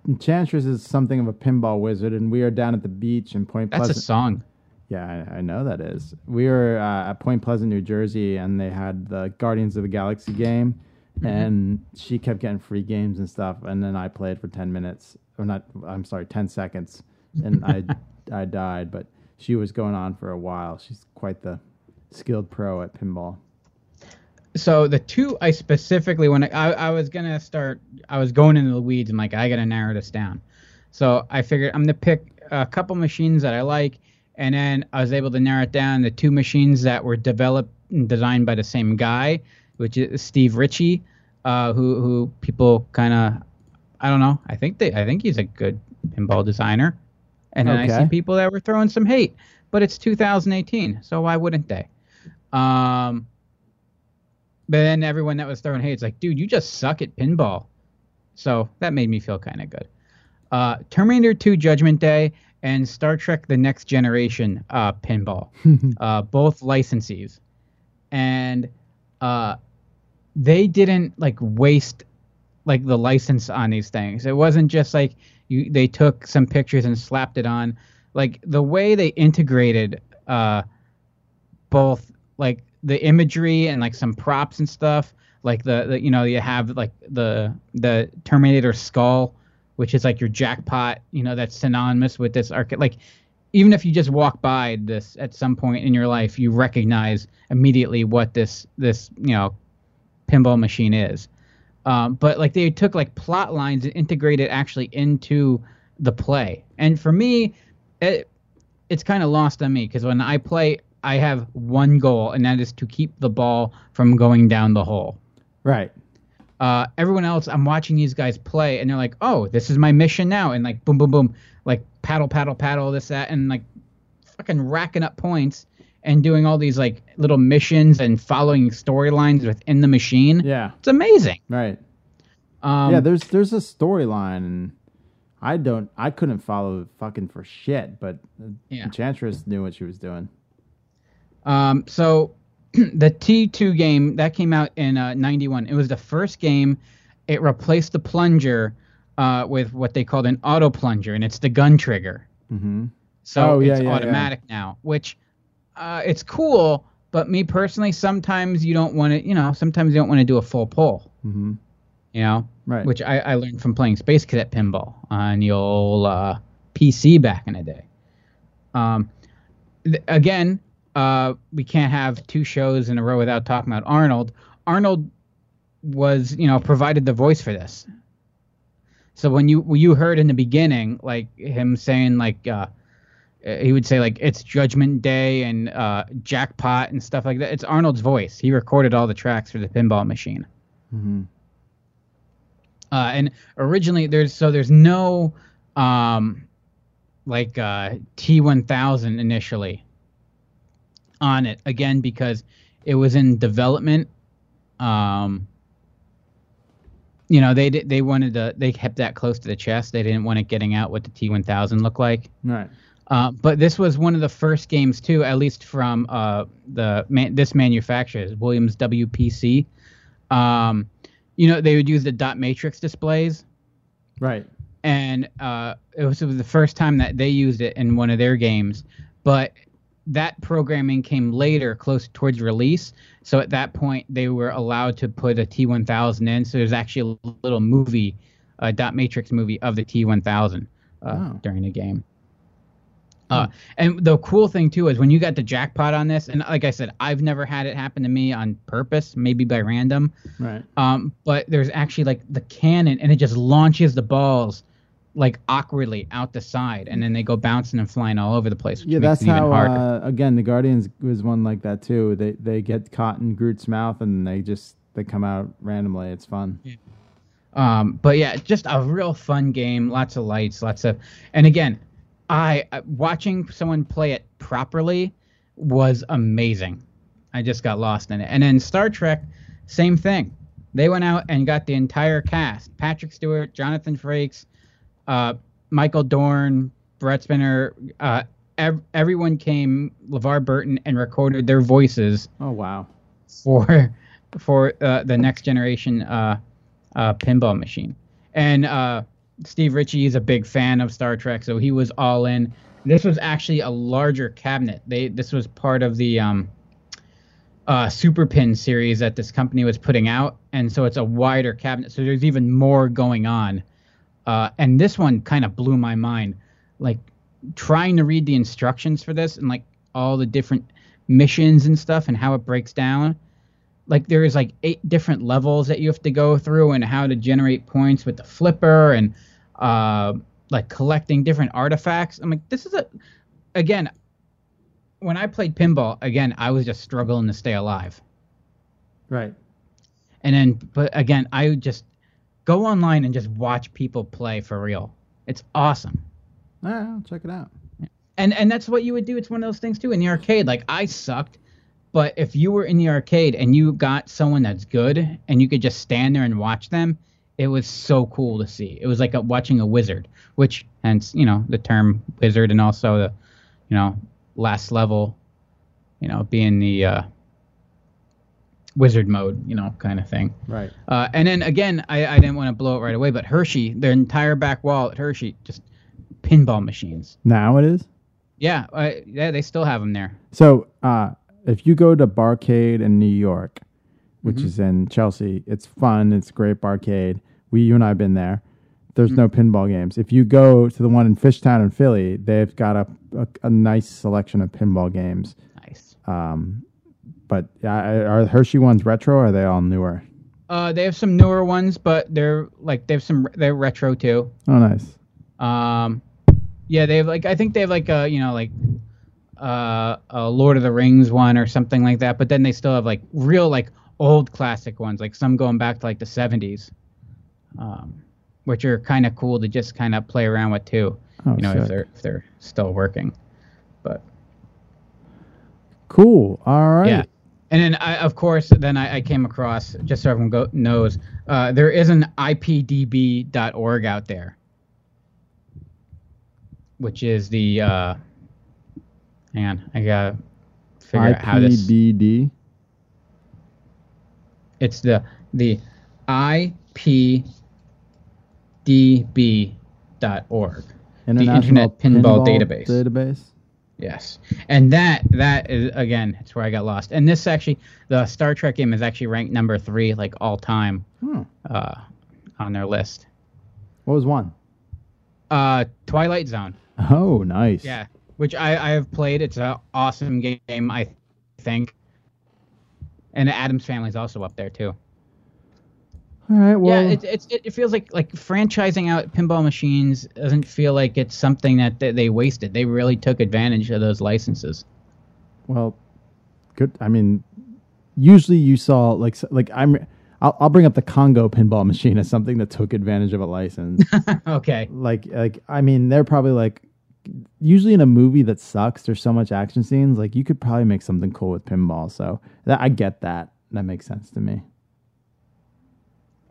B: Enchantress is something of a pinball wizard, and we are down at the beach in Point Pleasant.
C: That's a song.
B: Yeah, I, I know that is. We were uh, at Point Pleasant, New Jersey, and they had the Guardians of the Galaxy game,
C: Mhm.
B: and she kept getting free games and stuff. And then I played for ten minutes, or not? I'm sorry, ten seconds, and I (laughs) I died. But she was going on for a while. She's quite the skilled pro at pinball.
C: So the two I specifically when I, I, I was gonna start, I was going into the weeds and like I gotta narrow this down. So I figured I'm gonna pick a couple machines that I like, and then I was able to narrow it down the two machines that were developed and designed by the same guy, which is Steve Ritchie, uh, who who people kind of, I don't know, I think they, I think he's a good pinball designer, and then I
B: Okay.
C: see people that were throwing some hate, but it's 2018, so why wouldn't they? Um, but then everyone that was throwing hate, it's like, dude, you just suck at pinball. So that made me feel kind of good. Uh, Terminator 2 Judgment Day and Star Trek The Next Generation uh, pinball, (laughs) uh, both licensees. And uh, they didn't like waste like the license on these things. It wasn't just like you they took some pictures and slapped it on. Like the way they integrated uh, both like the imagery and like some props and stuff like the, the you know you have like the the terminator skull which is like your jackpot you know that's synonymous with this arcade like even if you just walk by this at some point in your life you recognize immediately what this this you know pinball machine is. Um, but like they took like plot lines and integrated actually into the play. And for me it, it's kind of lost on me because when I play, I have one goal, and that is to keep the ball from going down the hole.
B: Right.
C: Uh, everyone else, I'm watching these guys play, and they're like, "Oh, this is my mission now," and like, boom, boom, boom, like paddle, paddle, paddle, this, that, and like, fucking racking up points and doing all these like little missions and following storylines within the machine.
B: Yeah.
C: It's amazing.
B: Right.
C: Um,
B: yeah, there's there's a storyline, and I don't, I couldn't follow fucking for shit, but
C: Yeah.
B: Enchantress knew what she was doing.
C: Um, so (clears throat) the T2 game that came out in uh, 91. It was the first game. It replaced the plunger uh, with what they called an auto plunger, and it's the gun trigger.
B: Mm-hmm.
C: So
B: Oh, yeah,
C: it's
B: yeah, yeah.
C: automatic now, which uh, it's cool. But me personally, sometimes you don't want to, you know, sometimes you don't want to do a full pull,
B: Mm-hmm.
C: you know,
B: Right.
C: which I, I learned from playing Space Cadet Pinball on the old uh, PC back in the day. Um, th- again, uh, we can't have two shows in a row without talking about Arnold. Arnold was, you know, provided the voice for this. So when you when you heard in the beginning, like him saying like uh, he would say like it's Judgment Day and uh, Jackpot and stuff like that. It's Arnold's voice. He recorded all the tracks for the pinball machine.
B: Mm-hmm.
C: Uh, and originally there's so there's no um like uh T1000 initially on it again because it was in development um you know they did they wanted to they kept that close to the chest they didn't want it getting out what the T1000 looked like
B: Right.
C: uh, but this was one of the first games too, at least from uh, the man, this manufacturer, Williams WPC. Um, you know, they would use the dot matrix displays,
B: Right.
C: and uh, it, was, it was the first time that they used it in one of their games. But that programming came later, close towards release. So at that point, they were allowed to put a T1000 in. So there's actually a little movie, a dot matrix movie of the T1000 uh, during the game. Uh, and the cool thing too is when you got the jackpot on this, and like I said, I've never had it happen to me on purpose, maybe by random.
B: Right.
C: Um, but there's actually like the cannon, and it just launches the balls like awkwardly out the side, and then they go bouncing and flying all over the place. Which
B: Yeah,
C: makes
B: that's
C: it
B: how. Uh, again, the Guardians was one like that too. They they get caught in Groot's mouth and they just they come out randomly. It's fun.
C: Um, but yeah, just a real fun game. Lots of lights, lots of, and again, I uh, watching someone play it properly was amazing. I just got lost in it. And then Star Trek, same thing. They went out and got the entire cast: Patrick Stewart, Jonathan Frakes, uh, Michael Dorn, Brent Spiner. Uh, ev- everyone came, LeVar Burton, and recorded their voices
B: Oh wow.
C: for for uh, the next generation uh, uh, pinball machine. And uh, Steve Ritchie is a big fan of Star Trek, so he was all in. This was actually a larger cabinet. They this was part of the um, uh, Super Pin series that this company was putting out, and so it's a wider cabinet. So there's even more going on. Uh, and this one kind of blew my mind. Like trying to read the instructions for this and like all the different missions and stuff and how it breaks down like there is like eight different levels that you have to go through and how to generate points with the flipper and uh like collecting different artifacts i'm like this is a again when i played pinball again i was just struggling to stay alive
B: Right.
C: and then but again i just go online and just watch people play for real it's awesome
B: All right, I'll check it out.
C: and and that's what you would do. It's one of those things too in the arcade. Like I sucked, but if you were in the arcade and you got someone that's good and you could just stand there and watch them, it was so cool to see. It was like a, watching a wizard, which hence you know the term wizard and also the you know last level, you know being the uh, wizard mode, you know kind of thing.
B: Right.
C: Uh, and then again, I, I didn't want to blow it right away, but Hershey, their entire back wall at Hershey, just pinball machines.
B: Now it is.
C: Yeah, uh, yeah, they still have them there.
B: So, uh, if you go to Barcade in New York, which
C: Mhm.
B: is in Chelsea, it's fun. It's a great barcade. We, you and I have been there. There's no pinball games. If you go to the one in Fishtown in Philly, they've got a, a, a nice selection of pinball games.
C: Nice.
B: Um, but uh, are Hershey ones retro or are they all newer?
C: Uh, they have some newer ones, but they're like they have some they're retro too.
B: Oh, nice.
C: Um, yeah, they have like I think they have like a you know like uh a Lord of the Rings one or something like that. But then they still have like real like old classic ones, like some going back to like the '70s, um, which are kind of cool to just kind of play around with too.
B: Oh,
C: you know if they're if they're still working, but
B: Cool. All right.
C: Yeah. And then, I, of course, then I, I came across, just so everyone go, knows, uh, there is an IPDB.org out there, which is the, uh, hang on, I gotta figure out how this,
B: IPBD.
C: it's the, the IPDB.org, the Internet Pinball, Database.
B: Database.
C: Yes, and that that is again, it's where I got lost. And this actually, the Star Trek game is actually ranked number three, like all time,
B: Hmm.
C: uh, on their list.
B: What was one?
C: Uh, Twilight Zone.
B: Oh, nice.
C: Yeah, which I I have played. It's an awesome game, I think. And the Addams Family's also up there too.
B: All right. Well,
C: yeah, it, it's it, it feels like like franchising out pinball machines doesn't feel like it's something that they, they wasted. They really took advantage of those licenses.
B: Well, good. I mean, usually you saw like like I'm. I'll, I'll bring up the Congo pinball (laughs) machine as something that took advantage of a license. (laughs)
C: okay.
B: like like I mean, they're probably like usually in a movie that sucks. There's so much action scenes. Like you could probably make something cool with pinball. So that I get that. That makes sense to me.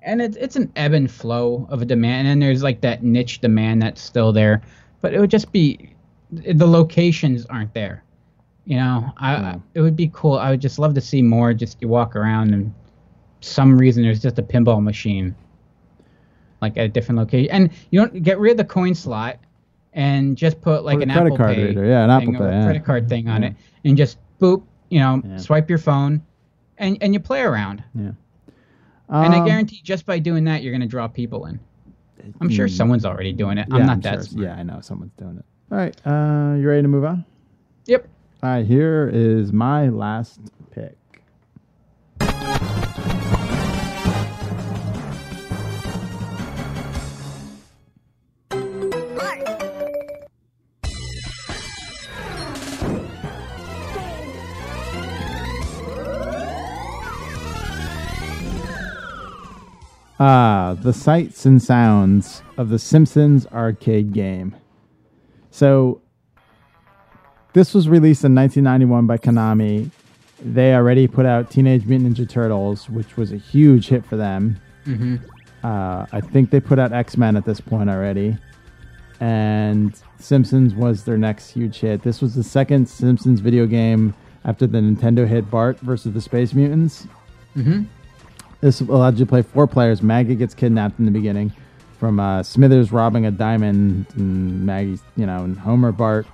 C: And it's it's an ebb and flow of a demand and there's like that niche demand that's still there but it would just be the locations aren't there you know i I- it would be cool i would just love to see more just you walk around and some reason there's just a pinball machine like at a different location and you don't get rid of the coin slot and just put like an
B: credit
C: apple
B: card
C: pay
B: reader. Yeah, an Apple Pay, yeah.
C: credit card thing on
B: Yeah.
C: it and just boop you know
B: Yeah.
C: swipe your phone and and you play around
B: Yeah.
C: And I
B: Um,
C: guarantee just by doing that, you're going to draw people in. I'm sure
B: Mm.
C: someone's already doing it.
B: Yeah,
C: I'm not
B: I'm
C: that
B: sure.
C: smart.
B: Yeah, I know someone's doing it. All right. Uh, you ready to move on?
C: Yep.
B: All right. Here is my last Ah, the sights and sounds of the Simpsons arcade game. So, this was released in 1991 by Konami. they already put out Teenage Mutant Ninja Turtles, which was a huge hit for them.
C: Mhm.
B: Uh, I think they put out X Men at this point already, and Simpsons was their next huge hit. This was the second Simpsons video game after the Nintendo hit Bart versus the Space Mutants.
C: Mhm.
B: This allows you to play four players. Maggie gets kidnapped in the beginning from uh, Smithers robbing a diamond, and Maggie, you know, and Homer, Bart,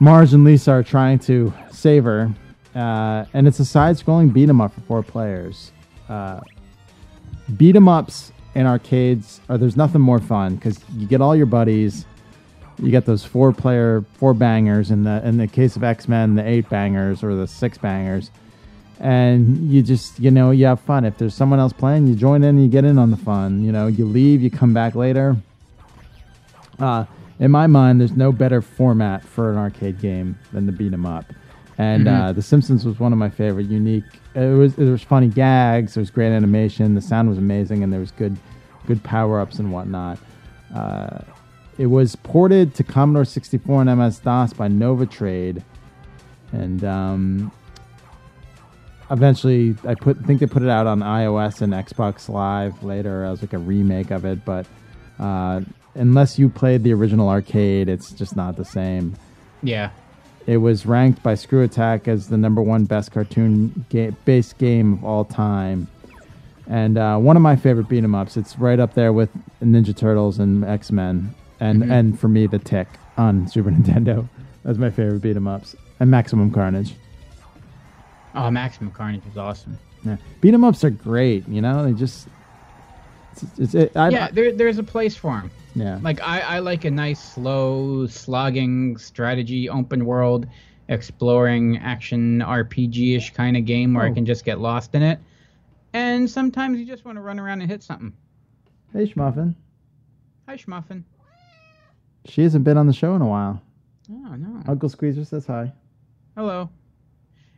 B: Marge, and Lisa are trying to save her. Uh, and it's a side-scrolling beat 'em up for four players. Uh, beat 'em ups in arcades are there's nothing more fun because you get all your buddies. You get those four player four bangers in the in the case of X Men the eight bangers or the six bangers, and you just you know you have fun. If there's someone else playing, you join in and you get in on the fun. You know you leave, you come back later. Uh, in my mind, there's no better format for an arcade game than the beat 'em up. And
C: Mhm.
B: uh, The Simpsons was one of my favorite. Unique. It was there was funny gags. There was great animation. The sound was amazing, and there was good, good power ups and whatnot. Uh, it was ported to Commodore 64 and MS DOS by Novotrade, and um, eventually I put think they put it out on iOS and Xbox Live later as like a remake of it. But uh, unless you played the original arcade, it's just not the same.
C: Yeah.
B: It was ranked by ScrewAttack as the number one best cartoon ga- based game of all time. And uh, one of my favorite beat 'em ups. It's right up there with Ninja Turtles and X Men, and
C: Mhm.
B: and for me, the Tick on (laughs) Super Nintendo. That's my favorite beat 'em ups, and Maximum Carnage.
C: Oh, Maximum Carnage was awesome.
B: Yeah, beat 'em ups are great. You know, they just it's, it's it, I,
C: yeah, there, there's a place for them.
B: Yeah.
C: Like I, I like a nice, slow, slogging strategy, open world, exploring action RPG ish kind of game where I
B: Oh.
C: can just get lost in it. And sometimes you just want to run around and hit something.
B: Hey, Schmuffin.
C: Hi, Schmuffin.
B: She hasn't been on the show in a while.
C: Oh no.
B: Uncle Squeezer says hi.
C: Hello.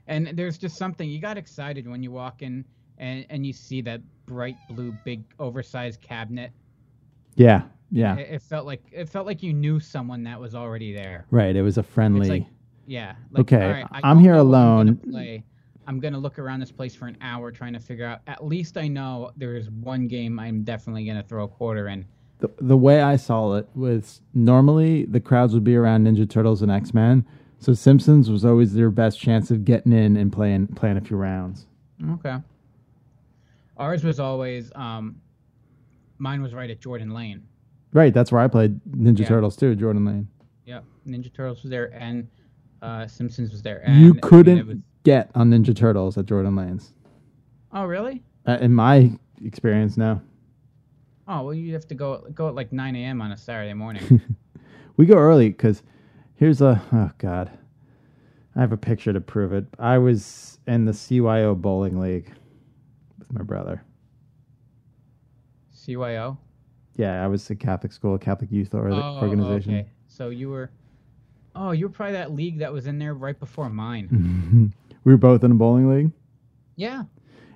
C: And there's just something you got excited when you walk in and, and you see that bright blue, big, oversized cabinet.
B: Yeah, yeah,
C: It, it felt like it felt like you knew someone that was already there.
B: right. It was a friendly.
C: It's like, yeah. Like,
B: Okay,
C: right,
B: I'm here
C: know I'm gonna
B: alone.
C: I'm gonna look around this place for an hour trying to figure out. At least I know there is one game I'm definitely gonna throw a quarter in.
B: the, the way I saw it was normally the crowds would be around Ninja Turtles and X Men, so Simpsons was always their best chance of getting in and playing playing a few rounds.
C: Okay. Ours was always um, mine was right at Jordan Lane.
B: Right, that's where I played Ninja
C: Yeah.
B: Turtles too, Jordan Lane.
C: Yep, Ninja Turtles was there and uh, Simpsons was there. And
B: you couldn't
C: it was-
B: get on Ninja Turtles at Jordan Lane's.
C: oh really?
B: Uh, in my experience, no.
C: Oh well, you have to go go at like 9 a.m. on a Saturday morning. (laughs)
B: We go early because here's a oh god, I have a picture to prove it. I was in the CYO bowling league with my brother.
C: CYO.
B: Yeah, I was a Catholic school, a Catholic youth or-
C: Oh,
B: organization.
C: okay. So you were. Oh, you were probably that league that was in there right before mine. (laughs)
B: we were both in a bowling league,
C: Yeah.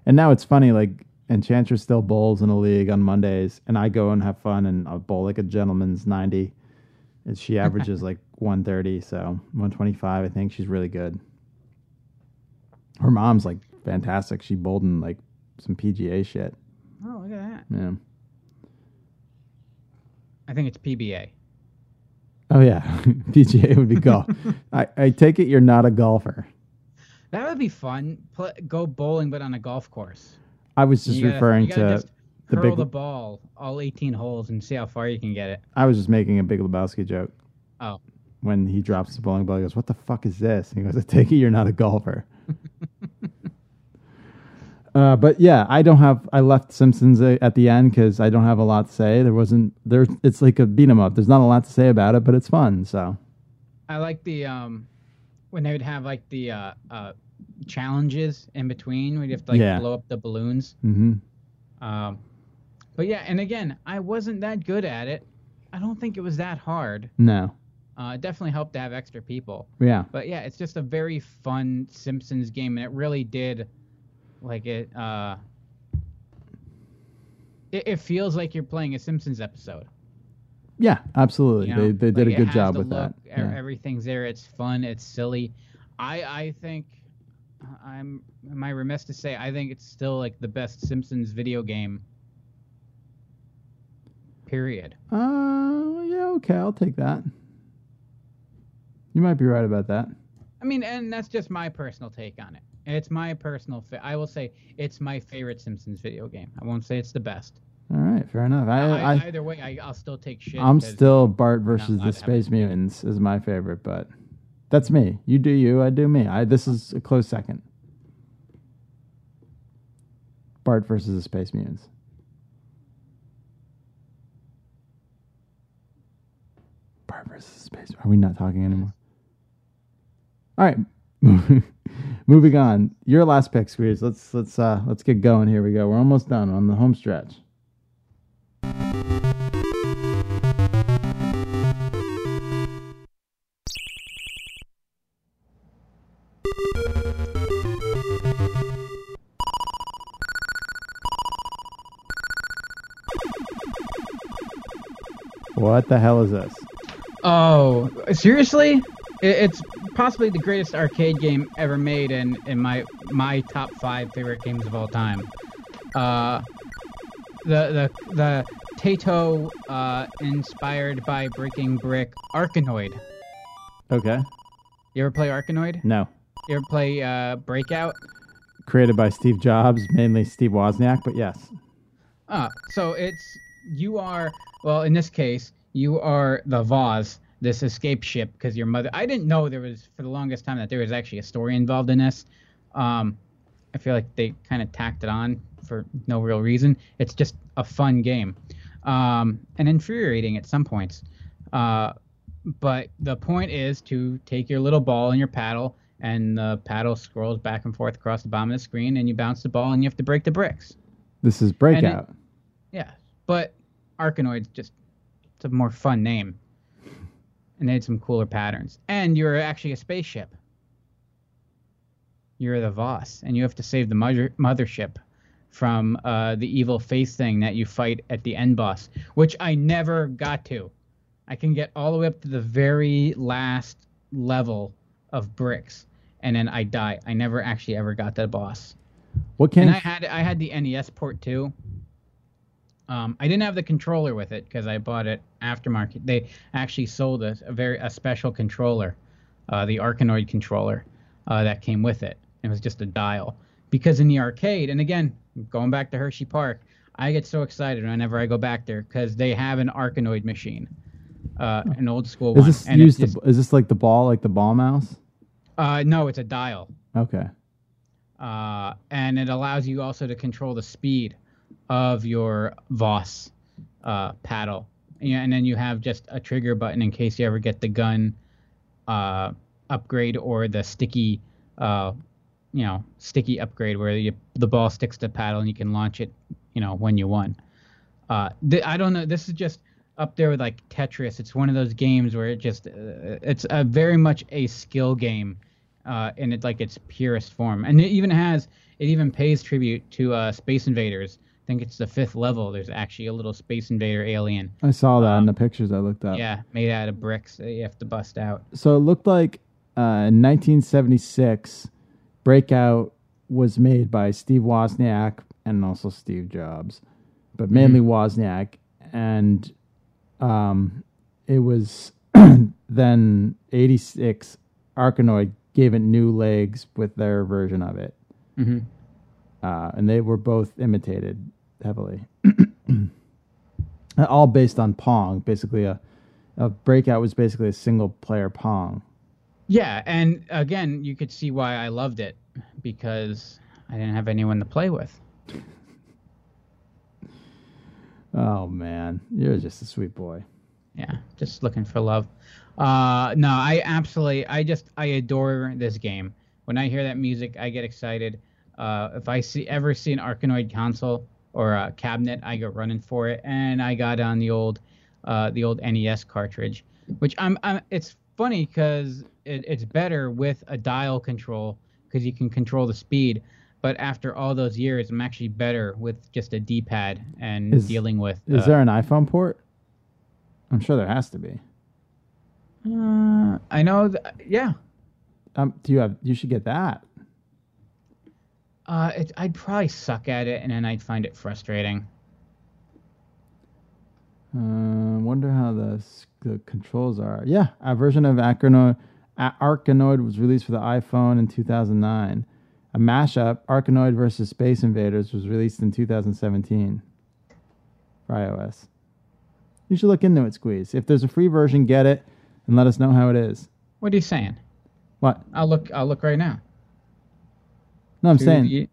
B: and now it's funny. Like Enchantress still bowls in a league on Mondays, and I go and have fun and I'll bowl like a gentleman's ninety, she averages like (laughs) one thirty, so one twenty five. I think she's really good. Her mom's like fantastic. She bowled in like some PGA shit.
C: Oh, look at that.
B: Yeah.
C: I think it's PBA.
B: Oh yeah, (laughs) PGA would be golf. (laughs) I, I take it you're not a golfer.
C: That would be fun. Pl- go bowling, but on a golf course.
B: I was just
C: You gotta-
B: referring
C: you gotta
B: to
C: just
B: the big.
C: the ball all 18 holes and see how far you can get it.
B: I was just making a Big Lebowski joke.
C: Oh.
B: When he drops the bowling ball, he goes, "What the fuck is this?" And he goes, "I take it you're not a golfer." (laughs) uh, but yeah, I don't have. I left Simpsons a- at the end because I don't have a lot to say. There wasn't there. It's like a beat 'em up. There's not a lot to say about it, but it's fun. So
C: I like the um when they would have like the uh, uh challenges in between where you have to like
B: Yeah.
C: blow up the balloons.
B: hmm
C: Um, but yeah, and again, I wasn't that good at it. I don't think it was that hard.
B: no,
C: Uh, it definitely helped to have extra people.
B: Yeah.
C: But yeah, it's just a very fun Simpsons game, and it really did, like it. Uh, it, it feels like you're playing a Simpsons episode.
B: yeah, absolutely.
C: you know?
B: they they did
C: Like,
B: a good job with that.
C: look, e-
B: Yeah.
C: Everything's there. It's fun. It's silly. I I think I'm am I remiss to say I think it's still like the best Simpsons video game. Period.
B: Uh, yeah, okay, I'll take that. You might be right about that.
C: I mean, and that's just my personal take on it. It's my personal. Fa- I will say it's my favorite Simpsons video game. I won't say it's the best.
B: All right, fair enough. I,
C: I,
B: I,
C: either way, I, I'll still take shit.
B: I'm still Bart versus the Space Mutants is my favorite, but that's me. You do you, I do me. I this is a close second. Bart versus the Space Mutants. Bart Space. Are we not talking anymore? All right, (laughs) moving on. Your last pick, Squeeze. Let's let's uh let's get going. Here we go. We're almost done on the home stretch. What the hell is this?
C: Oh, seriously? It's possibly the greatest arcade game ever made, and in my my top five favorite games of all time. Uh, the the the Taito uh, inspired by Breaking Brick Arkanoid.
B: Okay.
C: You ever play Arkanoid?
B: No.
C: You ever play uh, Breakout?
B: Created by Steve Jobs, mainly Steve Wozniak, but yes.
C: Ah, so it's you are well in this case you are the Vaus, this escape ship because your mother. I didn't know there was for the longest time that there was actually a story involved in this. Um, I feel like they kind of tacked it on for no real reason. It's just a fun game, um, and infuriating at some points. Uh, but the point is to take your little ball and your paddle, and the paddle scrolls back and forth across the bottom of the screen, and you bounce the ball, and you have to break the bricks.
B: This is
C: And it-
B: Breakout.
C: Yeah, but Arkanoid's just it's a more fun name, and they had some cooler patterns. And you're actually a spaceship. You're the Vaus, and you have to save the mother- mothership from uh, the evil face thing that you fight at the end boss, which I never got to. I can get all the way up to the very last level of bricks, and then I die. I never actually ever got that boss.
B: What can
C: and I had I had the NES port too. Um, I didn't have the controller with it because I bought it aftermarket. They actually sold a, a very a special controller, uh, the Arkanoid controller, uh, that came with it. It was just a dial. Because in the arcade, and again, going back to Hershey Park, I get so excited whenever I go back there because they have an Arkanoid machine, uh, an old school
B: Is
C: one.
B: this
C: and
B: used?
C: just-
B: the, is this like the ball, like the ball mouse?
C: uh, no, it's a dial.
B: Okay.
C: uh, and it allows you also to control the speed of your Vaus uh, paddle. And then you have just a trigger button in case you ever get the gun uh, upgrade or the sticky, uh, you know, sticky upgrade where you, the ball sticks to paddle and you can launch it, you know, when you want. Uh, th- I don't know. This is just up there with like Tetris. It's one of those games where it just, uh, it's a very much a skill game uh, in it like its purest form. And it even has it even pays tribute to uh, Space Invaders. Think it's the fifth level. There's actually a little Space Invader alien.
B: I saw that in the pictures I looked up.
C: Um, Yeah, made out of bricks that you have to bust out.
B: So it looked like uh, in 1976, Breakout was made by Steve Wozniak and also Steve Jobs, but mainly Wozniak. And um, it was (clears throat) then 86, Arkanoid gave it new legs with their version of it.
C: Mhm.
B: Uh, and they were both imitated heavily. (clears throat) All based on Pong. Basically, a, a Breakout was basically a single player Pong.
C: Yeah, and again, you could see why I loved it because I didn't have anyone to play with.
B: Oh man, you're just a sweet boy.
C: Yeah, just looking for love. Uh, no, I absolutely, I just, I adore this game. When I hear that music, I get excited. Uh, if I see ever see an Arkanoid console or a cabinet, I go running for it. And I got on the old, uh, the old NES cartridge, which I'm, I'm it's funny because it, it's better with a dial control because you can control the speed. But after all those years, I'm actually better with just a D-pad and
B: Is-
C: dealing with.
B: Is
C: uh,
B: there an iPhone port? I'm sure there has to be.
C: Uh, I know. Th- yeah.
B: Um, do you have? You should get that.
C: Uh, it, I'd probably suck at it, and then I'd find it frustrating.
B: Uh, wonder how the, the controls are. Yeah, a version of Arkanoid, Arkanoid was released for the iPhone in 2009. A mashup, Arkanoid versus Space Invaders, was released in 2017 for iOS. You should look into it, Squeeze. If there's a free version, get it and let us know how it is.
C: What are you saying?
B: What?
C: I'll look. I'll look right now.
B: No, I'm saying
C: the-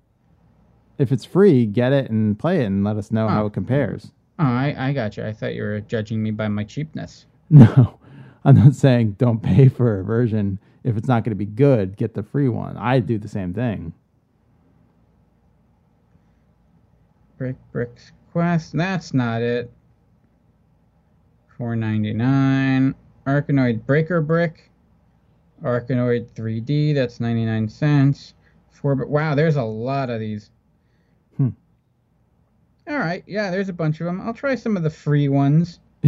B: if it's free, get it and play it and let us know oh. how
C: Oh.
B: it compares.
C: Oh, I, I got you. I thought you were judging me by my cheapness. (laughs)
B: No, I'm not saying don't pay for a version if it's not going to be good. Get the free one. I do the same thing.
C: Brick Bricks Quest. That's not it. Four ninety nine. Arkanoid Breaker Brick. Arkanoid 3D. That's ninety nine cents. Four. But wow, there's a lot of these.
B: Hmm.
C: All right. Yeah, there's a bunch of them. I'll try some of the free ones. (laughs)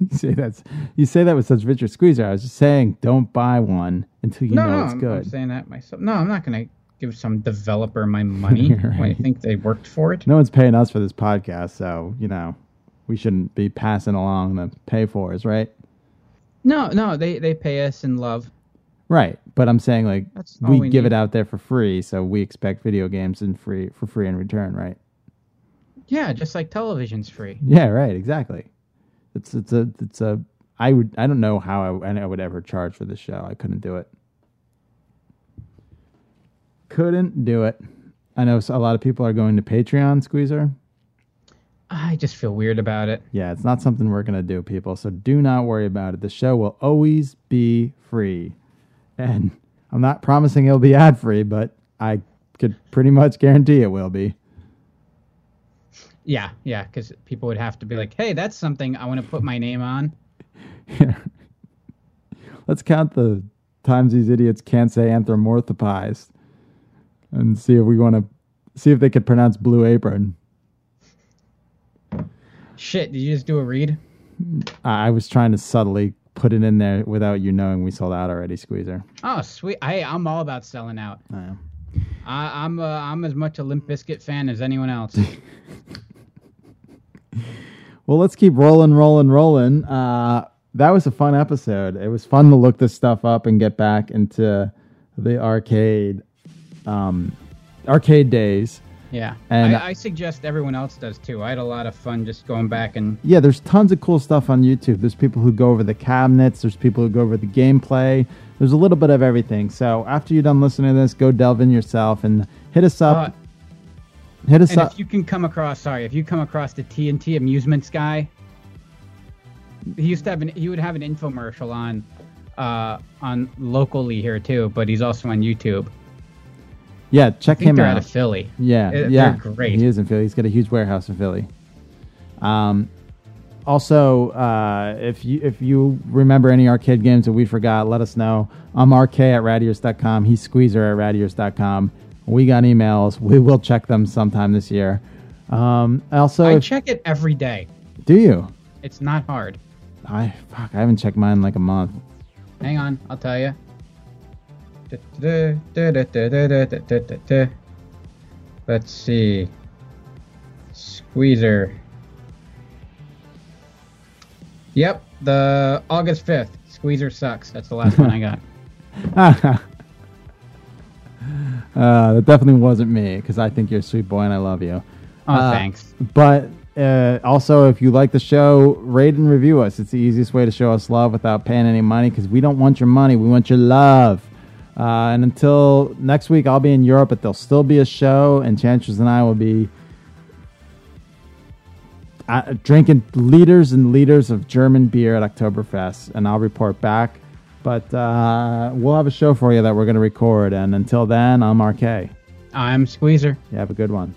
B: you say that's you say that with such Richard Squeezer. I was just saying don't buy one until you
C: no,
B: know
C: no,
B: it's
C: I'm,
B: good.
C: I'm saying that myself. No, I'm not gonna give some developer my (laughs) money when I think they worked for it.
B: No one's paying us for this podcast, so you know we shouldn't be passing along the pay fors, right?
C: No, no, they they pay us in love.
B: Right, but I'm saying like
C: That's all
B: we,
C: we
B: give it out there for free, so we expect video games in free for free in return, right?
C: Yeah, just like television's free.
B: Yeah, right, exactly. It's it's a it's a I would I don't know how I, I would ever charge for this show. I couldn't do it. Couldn't do it. I know a lot of people are going to Patreon, Squeezer.
C: I just feel weird about it.
B: Yeah, it's not something we're gonna do, people. So do not worry about it. The show will always be free, and I'm not promising it'll be ad free, but I could pretty much guarantee it will be.
C: Yeah, yeah, because people would have to be like, "Hey, that's something I want to put my name on." (laughs)
B: Let's count the times these idiots can't say anthropomorphized, and see if we want to see if they could pronounce Blue Apron.
C: Shit, did you just do a read?
B: I was trying to subtly put it in there without you knowing we sold out already, Squeezer.
C: Oh, sweet. I I'm all about selling out.
B: I am.
C: I, I'm uh, I'm as much a Limp Bizkit fan as anyone else. (laughs)
B: Well, let's keep rolling, rolling, rolling. Uh, that was a fun episode. It was fun to look this stuff up and get back into the arcade, um, arcade days.
C: Yeah,
B: And-
C: I, I suggest everyone else does too. I had a lot of fun just going back and
B: Yeah, there's tons of cool stuff on YouTube. There's people who go over the cabinets. There's people who go over the gameplay. There's a little bit of everything. So after you're done listening to this, go delve in yourself and hit us up.
C: Uh,
B: hit us
C: and
B: up.
C: if you can come across, sorry, if you come across the TNT Amusements guy, he used to have an he would have an infomercial on, uh, on locally here too, but he's also on YouTube.
B: Yeah, check him out.
C: out of Philly.
B: Yeah,
C: they're
B: yeah,
C: great.
B: He is in Philly. He's got a huge warehouse in Philly. Um, also, uh, if you if you remember any arcade games that we forgot, let us know. I'm RK at radius.com. He's Squeezer at radius.com. We got emails. We will check them sometime this year. Um, also,
C: I
B: if-
C: check it every day.
B: do you?
C: It's not hard.
B: I fuck. I haven't checked mine in like a month.
C: Hang on, I'll tell you. Let's see. Squeezer. Yep, the August 5th. Squeezer sucks. That's the last one I got.
B: uh, that definitely wasn't me because I think you're a sweet boy and I love you.
C: Oh,
B: Uh,
C: thanks.
B: But uh, also, if you like the show, rate and review us. It's the easiest way to show us love without paying any money because we don't want your money. We want your love. Uh, and until next week, I'll be in Europe, but there'll still be a show, and Chances and I will be uh, drinking liters and liters of German beer at Oktoberfest, and I'll report back. But uh, we'll have a show for you that we're going to record. And until then, I'm RK.
C: I'm Squeezer.
B: You have a good one.